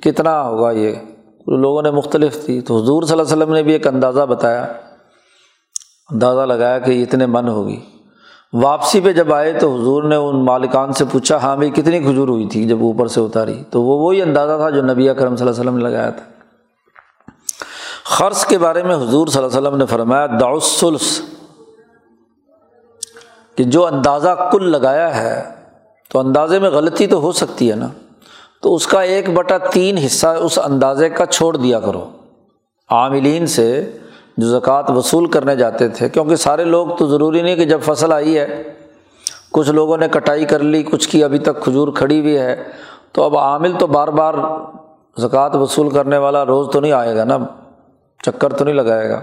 کتنا ہوگا یہ؟ لوگوں نے مختلف تھی، تو حضور صلی اللہ علیہ وسلم نے بھی ایک اندازہ بتایا، اندازہ لگایا کہ اتنے من ہوگی۔ واپسی پہ جب آئے تو حضور نے ان مالکان سے پوچھا ہاں بھائی، کتنی کھجور ہوئی تھی جب اوپر سے اتاری؟ تو وہ وہی اندازہ تھا جو نبی کرم صلی اللہ علیہ وسلم نے لگایا تھا۔ خرچ کے بارے میں حضور صلی اللہ علیہ وسلم نے فرمایا داؤسلس کہ جو اندازہ کل لگایا ہے، تو اندازے میں غلطی تو ہو سکتی ہے نا۔ تو اس کا ایک بٹا تین حصہ اس اندازے کا چھوڑ دیا کرو۔ عاملین سے جو زکوٰۃ وصول کرنے جاتے تھے، کیونکہ سارے لوگ تو ضروری نہیں کہ جب فصل آئی ہے، کچھ لوگوں نے کٹائی کر لی، کچھ کی ابھی تک کھجور کھڑی ہوئی ہے، تو اب عامل تو بار بار زکوٰۃ وصول کرنے والا روز تو نہیں آئے گا نا، چکر تو نہیں لگائے گا۔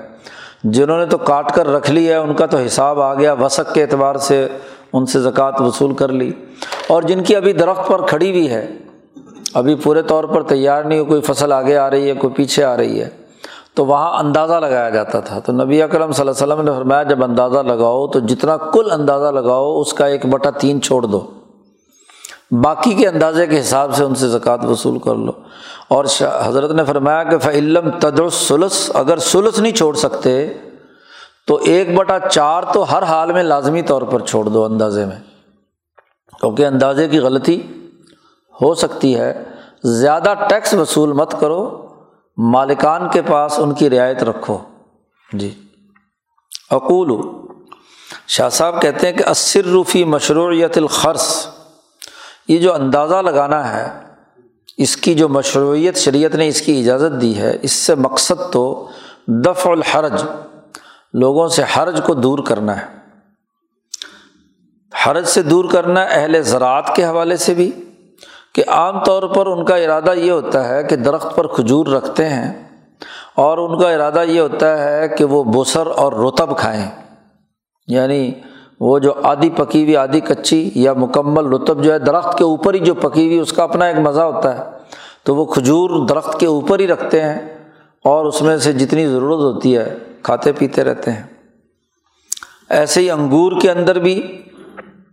جنہوں نے تو کاٹ کر رکھ لی ہے، ان کا تو حساب آ گیا وسق کے اعتبار سے ان سے زکوٰۃ وصول کر لی۔ اور جن کی ابھی درخت پر کھڑی ہوئی ہے ابھی پورے طور پر تیار نہیں ہو کوئی فصل آگے آ رہی ہے، کوئی پیچھے آ رہی ہے، تو وہاں اندازہ لگایا جاتا تھا۔ تو نبی اکرم صلی اللہ علیہ وسلم نے فرمایا، جب اندازہ لگاؤ تو جتنا کل اندازہ لگاؤ، اس کا ایک بٹا تین چھوڑ دو۔ باقی کے اندازے کے حساب سے ان سے زکوٰۃ وصول کر لو۔ اور حضرت نے فرمایا کہ فعلم تدر سلس اگر سلس نہیں چھوڑ سکتے، تو ایک بٹا چار تو ہر حال میں لازمی طور پر چھوڑ دو اندازے میں۔ کیونکہ اندازے کی غلطی ہو سکتی ہے، زیادہ ٹیکس وصول مت کرو، مالکان کے پاس ان کی رعایت رکھو۔ جی۔ اقول شاہ صاحب کہتے ہیں کہ اسر روفی مشروعیت الخرص یہ جو اندازہ لگانا ہے، اس کی جو مشروعیت شریعت نے اس کی اجازت دی ہے، اس سے مقصد تو دفع الحرج، لوگوں سے حرج کو دور کرنا ہے۔ حرج سے دور کرنا اہل زراعت کے حوالے سے بھی کہ عام طور پر ان کا ارادہ یہ ہوتا ہے کہ درخت پر کھجور رکھتے ہیں اور ان کا ارادہ یہ ہوتا ہے کہ وہ بسر اور رتب کھائیں۔ یعنی وہ جو آدھی پکی ہوئی آدھی کچی یا مکمل رتب جو ہے، درخت کے اوپر ہی جو پکی ہوئی، اس کا اپنا ایک مزہ ہوتا ہے۔ تو وہ کھجور درخت کے اوپر ہی رکھتے ہیں اور اس میں سے جتنی ضرورت ہوتی ہے، کھاتے پیتے رہتے ہیں۔ ایسے ہی انگور کے اندر بھی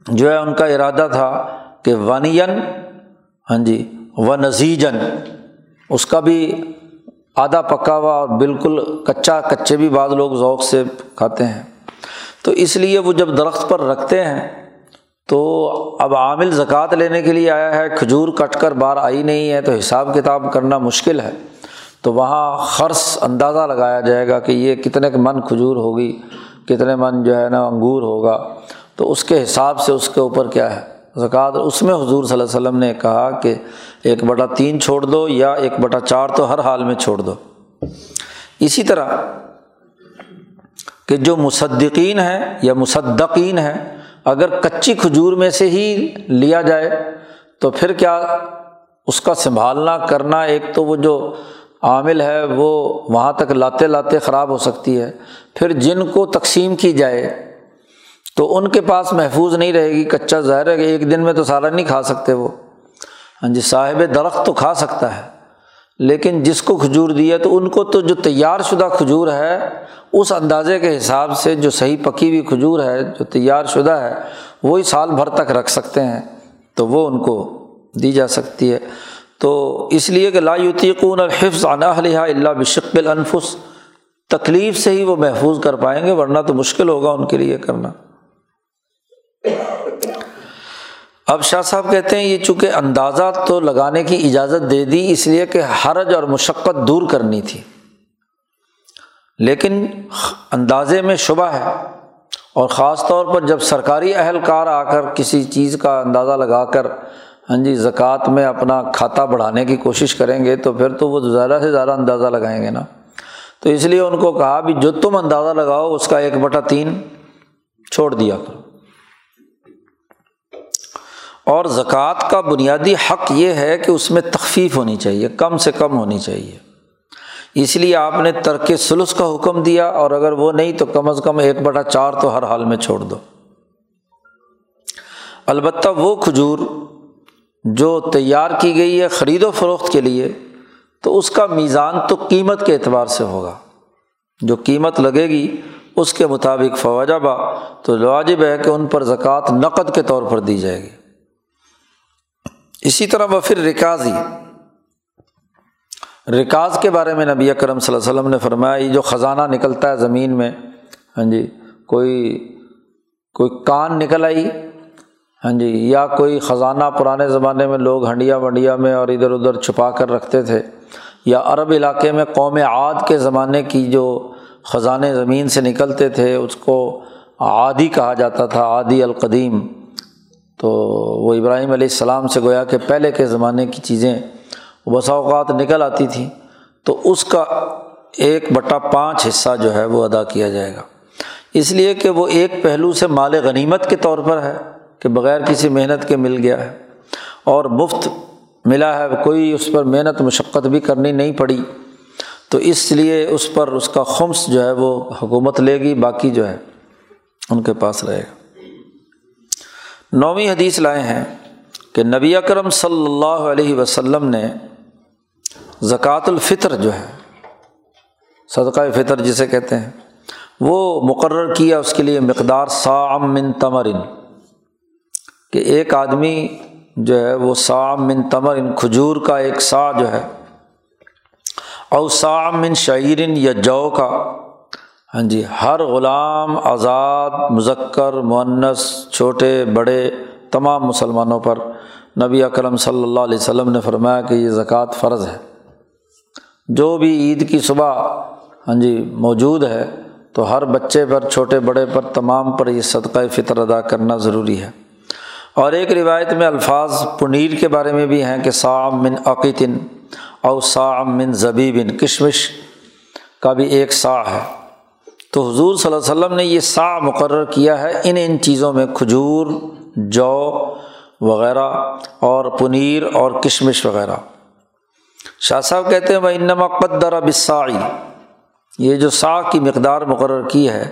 جو ہے، ان کا ارادہ تھا کہ ونین ہاں جی و نزیجن اس کا بھی آدھا پکا ہوا اور بالکل کچا کچے بھی بعض لوگ ذوق سے کھاتے ہیں۔ تو اس لیے وہ جب درخت پر رکھتے ہیں، تو اب عامل زکوٰۃ لینے کے لیے آیا ہے، کھجور کٹ کر بار آئی نہیں ہے، تو حساب کتاب کرنا مشکل ہے۔ تو وہاں خرص اندازہ لگایا جائے گا کہ یہ کتنے من کھجور ہوگی، کتنے من جو ہے نا انگور ہوگا۔ تو اس کے حساب سے اس کے اوپر کیا ہے؟ زکوٰۃ۔ اس میں حضور صلی اللہ علیہ وسلم نے کہا کہ ایک بٹا تین چھوڑ دو یا ایک بٹا چار تو ہر حال میں چھوڑ دو۔ اسی طرح کہ جو مصدقین ہیں یا مصدقین ہیں، اگر کچی کھجور میں سے ہی لیا جائے تو پھر کیا اس کا سنبھالنا کرنا ایک تو وہ جو عامل ہے وہ وہاں تک لاتے لاتے خراب ہو سکتی ہے۔ پھر جن کو تقسیم کی جائے تو ان کے پاس محفوظ نہیں رہے گی، کچا ظاہر ہے کہ ایک دن میں تو سارا نہیں کھا سکتے وہ۔ ہاں جی صاحب درخت تو کھا سکتا ہے، لیکن جس کو کھجور دیا تو ان کو تو جو تیار شدہ کھجور ہے، اس اندازے کے حساب سے جو صحیح پکی ہوئی کھجور ہے، جو تیار شدہ ہے، وہی سال بھر تک رکھ سکتے ہیں، تو وہ ان کو دی جا سکتی ہے۔ تو اس لیے کہ لا یوتیقون الحفظ عن اہلہا اللہ بشق الانفس، تکلیف سے ہی وہ محفوظ کر پائیں گے، ورنہ تو مشکل ہوگا ان کے لیے کرنا۔ اب شاہ صاحب کہتے ہیں، یہ چونکہ اندازہ تو لگانے کی اجازت دے دی، اس لیے کہ حرج اور مشقت دور کرنی تھی۔ لیکن اندازے میں شبہ ہے۔ اور خاص طور پر جب سرکاری اہلکار آ کر کسی چیز کا اندازہ لگا کر ہاں جی زکوٰۃ میں اپنا کھاتا بڑھانے کی کوشش کریں گے، تو پھر تو وہ زیادہ سے زیادہ اندازہ لگائیں گے نا۔ تو اس لیے ان کو کہا بھی، جو تم اندازہ لگاؤ، اس کا ایک بٹا تین چھوڑ دیا کرو۔ اور زکوٰۃ کا بنیادی حق یہ ہے کہ اس میں تخفیف ہونی چاہیے، کم سے کم ہونی چاہیے۔ اس لیے آپ نے ترک سلس کا حکم دیا اور اگر وہ نہیں تو کم از کم ایک بٹا چار تو ہر حال میں چھوڑ دو۔ البتہ وہ کھجور جو تیار کی گئی ہے خرید و فروخت کے لیے، تو اس کا میزان تو قیمت کے اعتبار سے ہوگا۔ جو قیمت لگے گی، اس کے مطابق فوجہ با تو واجب ہے کہ ان پر زکوٰۃ نقد کے طور پر دی جائے گی۔ اسی طرح وہ پھر رکازی رکاز کے بارے میں نبی اکرم صلی اللہ علیہ وسلم نے فرمایا، یہ جو خزانہ نکلتا ہے زمین میں ہاں جی کوئی کوئی کان نکل آئی ہاں جی یا کوئی خزانہ پرانے زمانے میں لوگ ہنڈیا ونڈیا میں اور ادھر ادھر چھپا کر رکھتے تھے، یا عرب علاقے میں قوم عاد کے زمانے کی جو خزانے زمین سے نکلتے تھے، اس کو عادی کہا جاتا تھا، عادی القدیم۔ تو وہ ابراہیم علیہ السلام سے گویا کہ پہلے کے زمانے کی چیزیں بسا اوقات نکل آتی تھیں، تو اس کا ایک بٹا پانچ حصہ جو ہے وہ ادا کیا جائے گا۔ اس لیے کہ وہ ایک پہلو سے مال غنیمت کے طور پر ہے کہ بغیر کسی محنت کے مل گیا ہے، اور مفت ملا ہے، کوئی اس پر محنت مشقت بھی کرنی نہیں پڑی۔ تو اس لیے اس پر اس کا خمس جو ہے وہ حکومت لے گی، باقی جو ہے ان کے پاس رہے گا۔ نویں حدیث لائے ہیں کہ نبی اکرم صلی اللہ علیہ وسلم نے زکوٰۃ الفطر جو ہے، صدقہ فطر جسے کہتے ہیں، وہ مقرر کیا اس کے لیے مقدار سام من تمرن، کہ ایک آدمی جو ہے وہ سام من تمرن کھجور کا ایک سا جو ہے اور سام من شعرن یا جو کا ہاں جی ہر غلام، آزاد، مذکر معنس چھوٹے، بڑے، تمام مسلمانوں پر نبی اکرم صلی اللہ علیہ وسلم نے فرمایا کہ یہ زکوٰۃ فرض ہے۔ جو بھی عید کی صبح ہاں جی موجود ہے، تو ہر بچے پر، چھوٹے، بڑے پر، تمام پر یہ صدقہ فطر ادا کرنا ضروری ہے۔ اور ایک روایت میں الفاظ پنیر کے بارے میں بھی ہیں کہ سام من عقیطن او سام من زبیبن، کشمش کا بھی ایک سا ہے۔ تو حضور صلی اللہ علیہ وسلم نے یہ سا مقرر کیا ہے، ان ان چیزوں میں کھجور، جو وغیرہ اور پنیر اور کشمش وغیرہ۔ شاہ صاحب کہتے ہیں وہ انما قدر بسائی یہ جو سا کی مقدار مقرر کی ہے،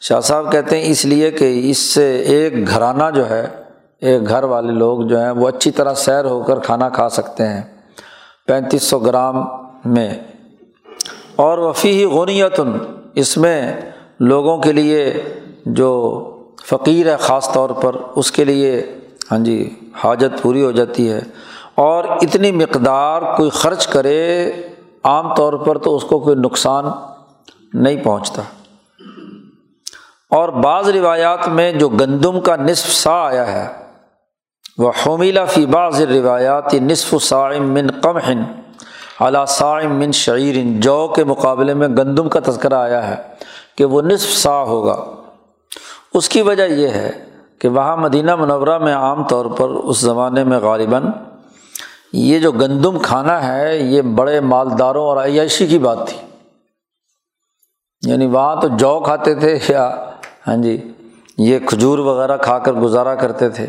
شاہ صاحب کہتے ہیں، اس لیے کہ اس سے ایک گھرانہ جو ہے، ایک گھر والے لوگ جو ہیں، وہ اچھی طرح سیر ہو کر کھانا کھا سکتے ہیں۔ پینتیس سو گرام میں۔ اور وفی ہی غنیتن اس میں لوگوں کے لیے جو فقیر ہے، خاص طور پر اس کے لیے ہاں جی حاجت پوری ہو جاتی ہے۔ اور اتنی مقدار کوئی خرچ کرے، عام طور پر تو اس کو کوئی نقصان نہیں پہنچتا۔ اور بعض روایات میں جو گندم کا نصف سا آیا ہے، وہ حمیلا فی بعض روایات نصف صائم من قم ہن اعلیٰ صائم من شعیر، جو کے مقابلے میں گندم کا تذکرہ آیا ہے کہ وہ نصف سا ہوگا۔ اس کی وجہ یہ ہے کہ وہاں مدینہ منورہ میں عام طور پر اس زمانے میں غالباً یہ جو گندم کھانا ہے، یہ بڑے مالداروں اور عیاشی کی بات تھی۔ یعنی وہاں تو جو کھاتے تھے یا ہاں جی یہ کھجور وغیرہ کھا کر گزارا کرتے تھے۔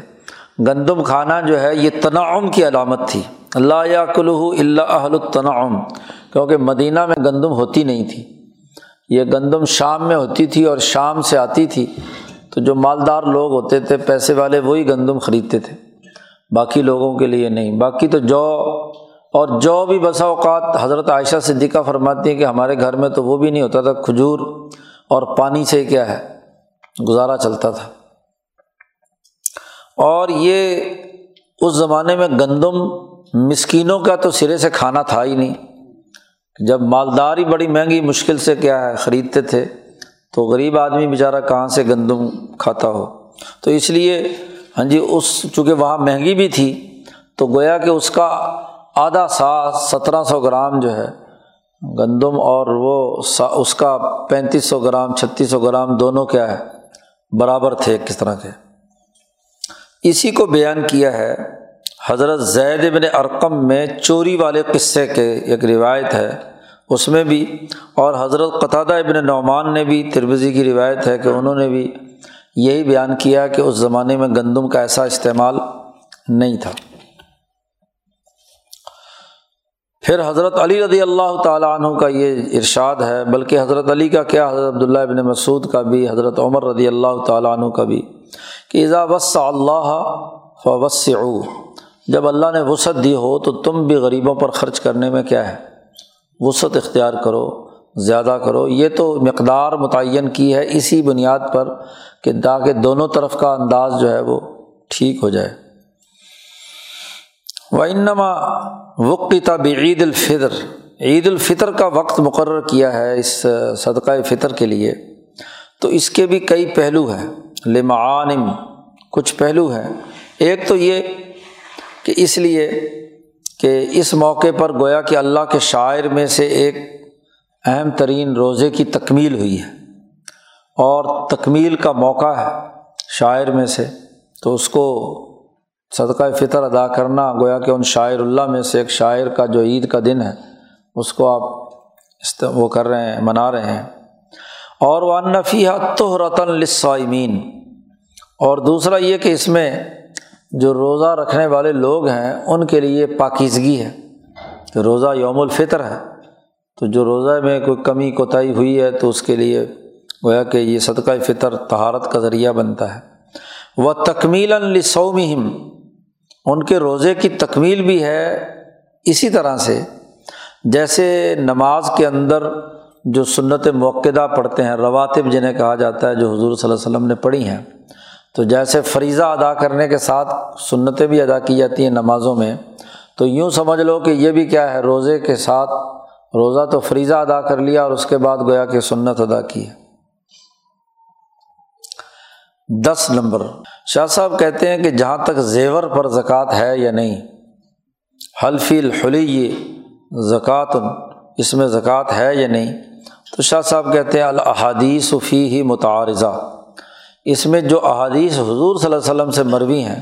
گندم کھانا جو ہے، یہ تنعم کی علامت تھی۔ اللہ یا کلو اللہ اہل التنعم، کیونکہ مدینہ میں گندم ہوتی نہیں تھی۔ یہ گندم شام میں ہوتی تھی اور شام سے آتی تھی۔ تو جو مالدار لوگ ہوتے تھے، پیسے والے وہی گندم خریدتے تھے۔ باقی لوگوں کے لیے نہیں۔ باقی تو جو، اور جو بھی بسا اوقات حضرت عائشہ صدیقہ فرماتی ہیں کہ ہمارے گھر میں تو وہ بھی نہیں ہوتا تھا، کھجور اور پانی سے کیا ہے؟ گزارا چلتا تھا۔ اور یہ اس زمانے میں گندم مسکینوں کا تو سرے سے کھانا تھا ہی نہیں۔ جب مالداری بڑی مہنگی مشکل سے کیا ہے، خریدتے تھے، تو غریب آدمی بیچارہ کہاں سے گندم کھاتا ہو؟ تو اس لیے ہاں جی اس چونکہ وہاں مہنگی بھی تھی، تو گویا کہ اس کا آدھا سا، سترہ سو گرام جو ہے، گندم اور وہ سا، اس کا پینتیس سو گرام، چھتیس سو گرام دونوں کیا ہے، برابر تھے کس طرح کے۔ اسی کو بیان کیا ہے حضرت زید ابن ارقم میں چوری والے قصے کے ایک روایت ہے، اس میں بھی، اور حضرت قطع ابن نعمان نے بھی تربزی کی روایت ہے کہ انہوں نے بھی یہی بیان کیا کہ اس زمانے میں گندم کا ایسا استعمال نہیں تھا۔ پھر حضرت علی رضی اللہ تعالیٰ عنہ کا یہ ارشاد ہے، بلکہ حضرت علی کا کیا، حضرت عبداللہ ابن مسعود کا بھی، حضرت عمر رضی اللہ تعالیٰ عنہ کا بھی، کہ اذا وس اللہ فوس جب اللہ نے وسعت دی ہو تو تم بھی غریبوں پر خرچ کرنے میں کیا ہے؟ وسعت اختیار کرو، زیادہ کرو۔ یہ تو مقدار متعین کی ہے اسی بنیاد پر کہ تاکہ دونوں طرف کا انداز جو ہے وہ ٹھیک ہو جائے۔ و انما وقتا بعید الفطر۔ عید الفطر کا وقت مقرر کیا ہے اس صدقۂ فطر کے لیے۔ تو اس کے بھی کئی پہلو ہیں۔ لمعانم۔ کچھ پہلو ہیں۔ ایک تو یہ کہ اس لیے کہ اس موقع پر گویا کہ اللہ کے شاعر میں سے ایک اہم ترین روزے کی تکمیل ہوئی ہے اور تکمیل کا موقع ہے شاعر میں سے، تو اس کو صدقہ فطر ادا کرنا، گویا کہ ان شاعر اللہ میں سے ایک شاعر کا جو عید کا دن ہے، اس کو آپ وہ کر رہے ہیں، منا رہے ہیں۔ اور وہ انفی تو رتن لسائمین اور دوسرا یہ کہ اس میں جو روزہ رکھنے والے لوگ ہیں، ان کے لیے پاکیزگی ہے۔ کہ روزہ یوم الفطر ہے۔ تو جو روزہ میں کوئی کمی کوتاہی ہوئی ہے، تو اس کے لیے گویا کہ یہ صدقہ فطر تہارت کا ذریعہ بنتا ہے۔ وہ تکمیل السومہم ان کے روزے کی تکمیل بھی ہے اسی طرح سے۔ جیسے نماز کے اندر جو سنت موقعہ پڑھتے ہیں، رواتب جنہیں کہا جاتا ہے، جو حضور صلی اللہ علیہ وسلم نے پڑھی ہیں۔ تو جیسے فریضہ ادا کرنے کے ساتھ سنتیں بھی ادا کی جاتی ہیں نمازوں میں، تو یوں سمجھ لو کہ یہ بھی کیا ہے، روزے کے ساتھ روزہ تو فریضہ ادا کر لیا اور اس کے بعد گویا کہ سنت ادا کی ہے۔ دس نمبر، شاہ صاحب کہتے ہیں کہ جہاں تک زیور پر زکوٰۃ ہے یا نہیں حلفی الحلی زکوٰۃ، اس میں زکوٰۃ ہے یا نہیں؟ تو شاہ صاحب کہتے ہیں الحادیث فی ہی متعارضہ۔ اس میں جو احادیث حضور صلی اللہ علیہ وسلم سے مروی ہیں،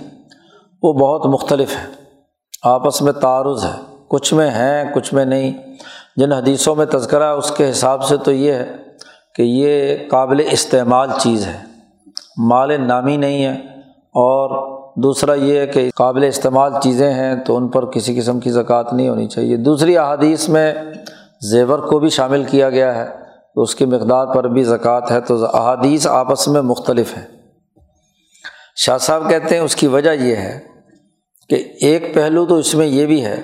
وہ بہت مختلف ہیں۔ آپس میں تعارض ہے، کچھ میں ہیں، کچھ میں نہیں۔ جن حدیثوں میں تذکرہ ہے، اس کے حساب سے تو یہ ہے کہ یہ قابل استعمال چیز ہے۔ مال نامی نہیں ہے، اور دوسرا یہ ہے کہ قابل استعمال چیزیں ہیں، تو ان پر کسی قسم کی زکوٰۃ نہیں ہونی چاہیے۔ دوسری احادیث میں زیور کو بھی شامل کیا گیا ہے۔ تو اس کی مقدار پر بھی زکوٰۃ ہے تو احادیث آپس میں مختلف ہیں۔ شاہ صاحب کہتے ہیں اس کی وجہ یہ ہے کہ ایک پہلو تو اس میں یہ بھی ہے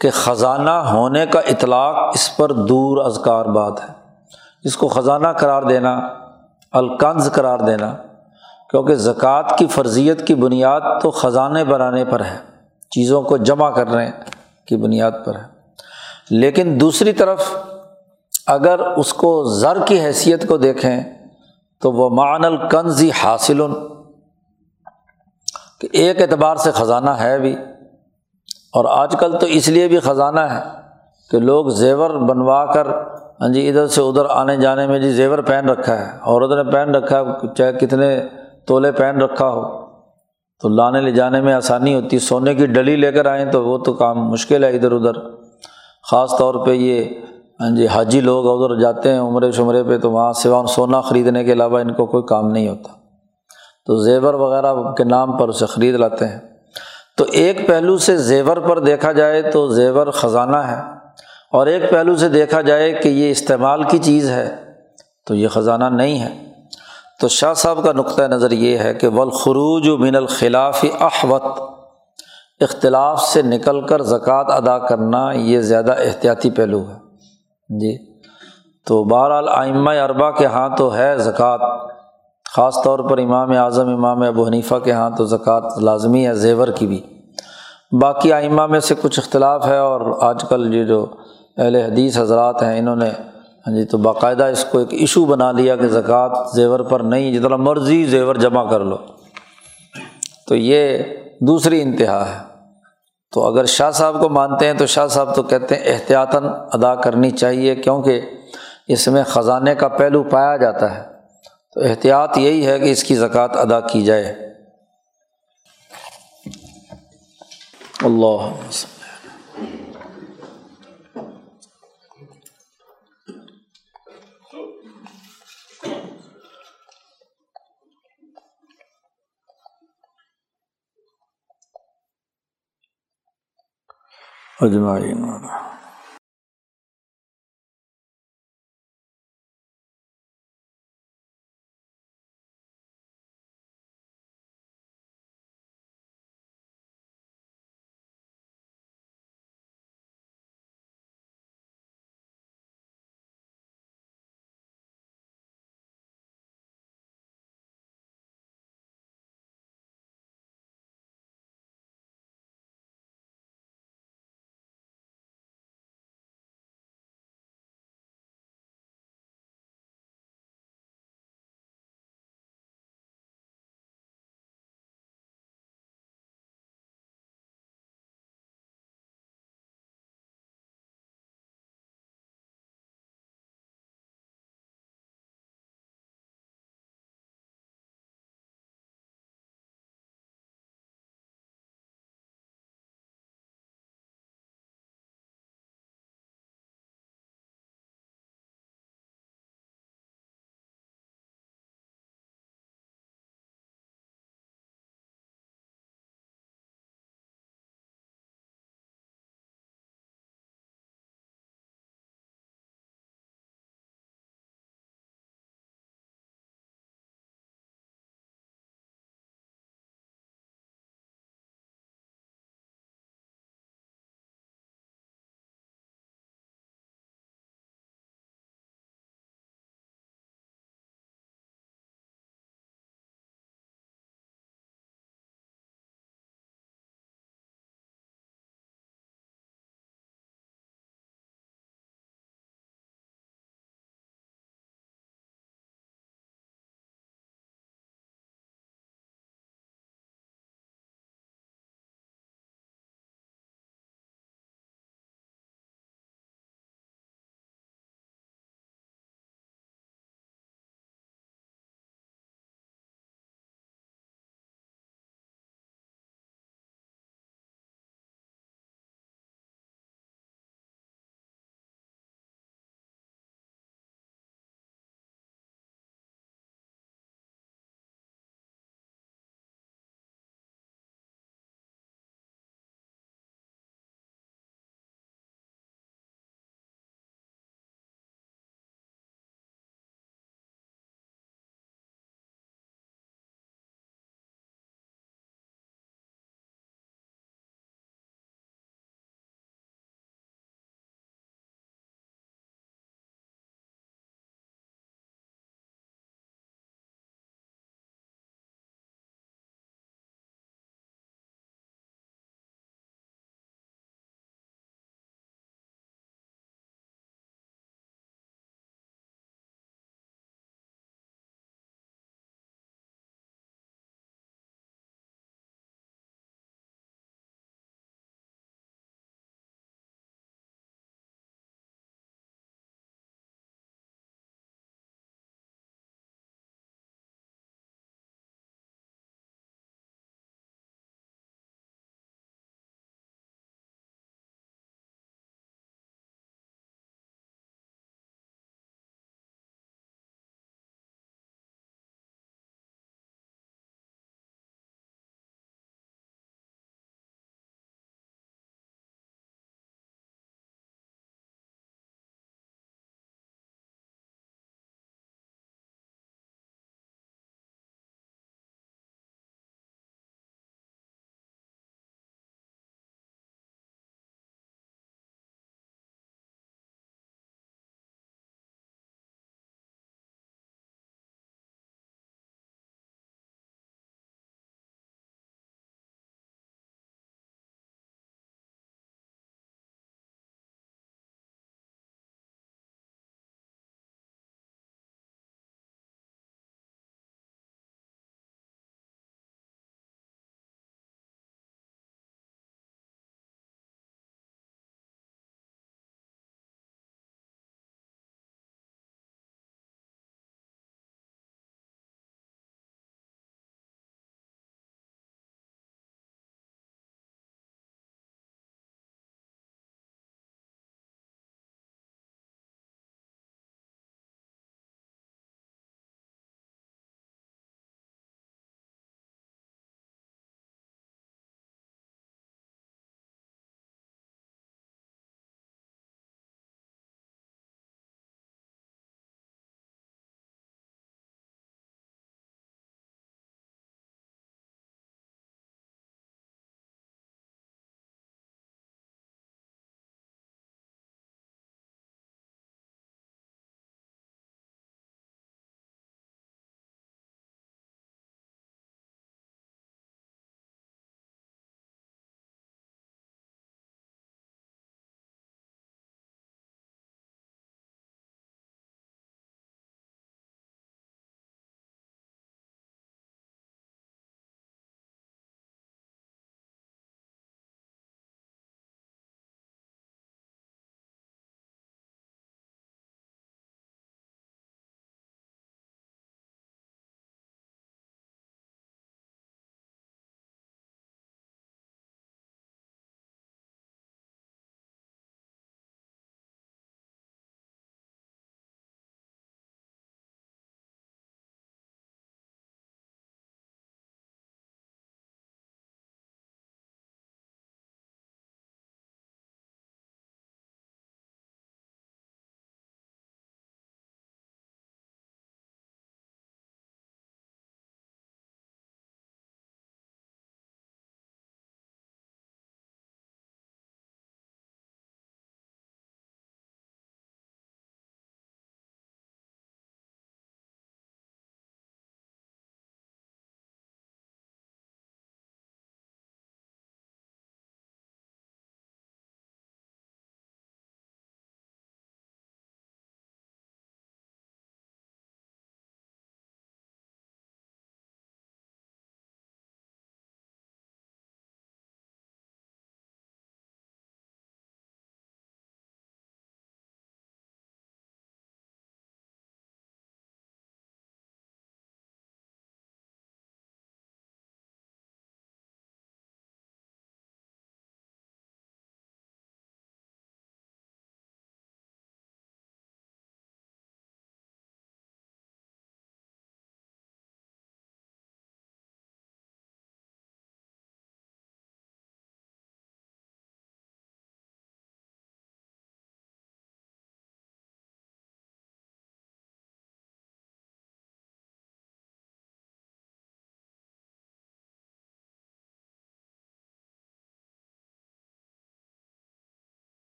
کہ خزانہ ہونے کا اطلاق اس پر دور ازکار بات ہے۔ اس کو خزانہ قرار دینا، القنز قرار دینا، کیونکہ زکوٰۃ کی فرضیت کی بنیاد تو خزانے بنانے پر ہے، چیزوں کو جمع کرنے کی بنیاد پر ہے۔ لیکن دوسری طرف اگر اس کو زر کی حیثیت کو دیکھیں تو وہ معن القنزی حاصل کہ ایک اعتبار سے خزانہ ہے بھی، اور آج کل تو اس لیے بھی خزانہ ہے کہ لوگ زیور بنوا کر ہاں جی ادھر سے ادھر آنے جانے میں جی زیور پہن رکھا ہے عورت نے پہن رکھا ہے، چاہے کتنے تولے پہن رکھا ہو، تو لانے لے جانے میں آسانی ہوتی ہے سونے کی ڈلی لے کر آئیں تو وہ تو کام مشکل ہے ادھر ادھر۔ خاص طور پہ یہ ہاں جی حاجی لوگ ادھر جاتے ہیں عمرے شمرے پہ تو وہاں سوا سونا خریدنے کے علاوہ ان کو کوئی کام نہیں ہوتا۔ تو زیور وغیرہ کے نام پر اسے خرید لاتے ہیں۔ تو ایک پہلو سے زیور پر دیکھا جائے تو زیور خزانہ ہے۔ اور ایک پہلو سے دیکھا جائے کہ یہ استعمال کی چیز ہے تو یہ خزانہ نہیں ہے۔ تو شاہ صاحب کا نقطۂ نظر یہ ہے کہ ولخروج و من الخلاف احوت اختلاف سے نکل کر زکوٰۃ ادا کرنا یہ زیادہ احتیاطی پہلو ہے۔ جی۔ تو بہرحال آئمہ اربا کے ہاں تو ہے زکوٰۃ۔ خاص طور پر امام اعظم، امام ابو حنیفہ کے ہاں تو زکوٰۃ لازمی ہے، زیور کی بھی۔ باقی آئمہ میں سے کچھ اختلاف ہے اور آج کل یہ جو اہل حدیث حضرات ہیں، انہوں نے ہاں جی تو باقاعدہ اس کو ایک ایشو بنا لیا کہ زکوٰۃ زیور پر نہیں، جتنا مرضی زیور جمع کر لو۔ تو یہ دوسری انتہا ہے۔ تو اگر شاہ صاحب کو مانتے ہیں تو شاہ صاحب تو کہتے ہیں احتیاطاً ادا کرنی چاہیے کیونکہ اس میں خزانے کا پہلو پایا جاتا ہے۔ تو احتیاط یہی ہے کہ اس کی زکوٰۃ ادا کی جائے۔ اللہ اجمعین۔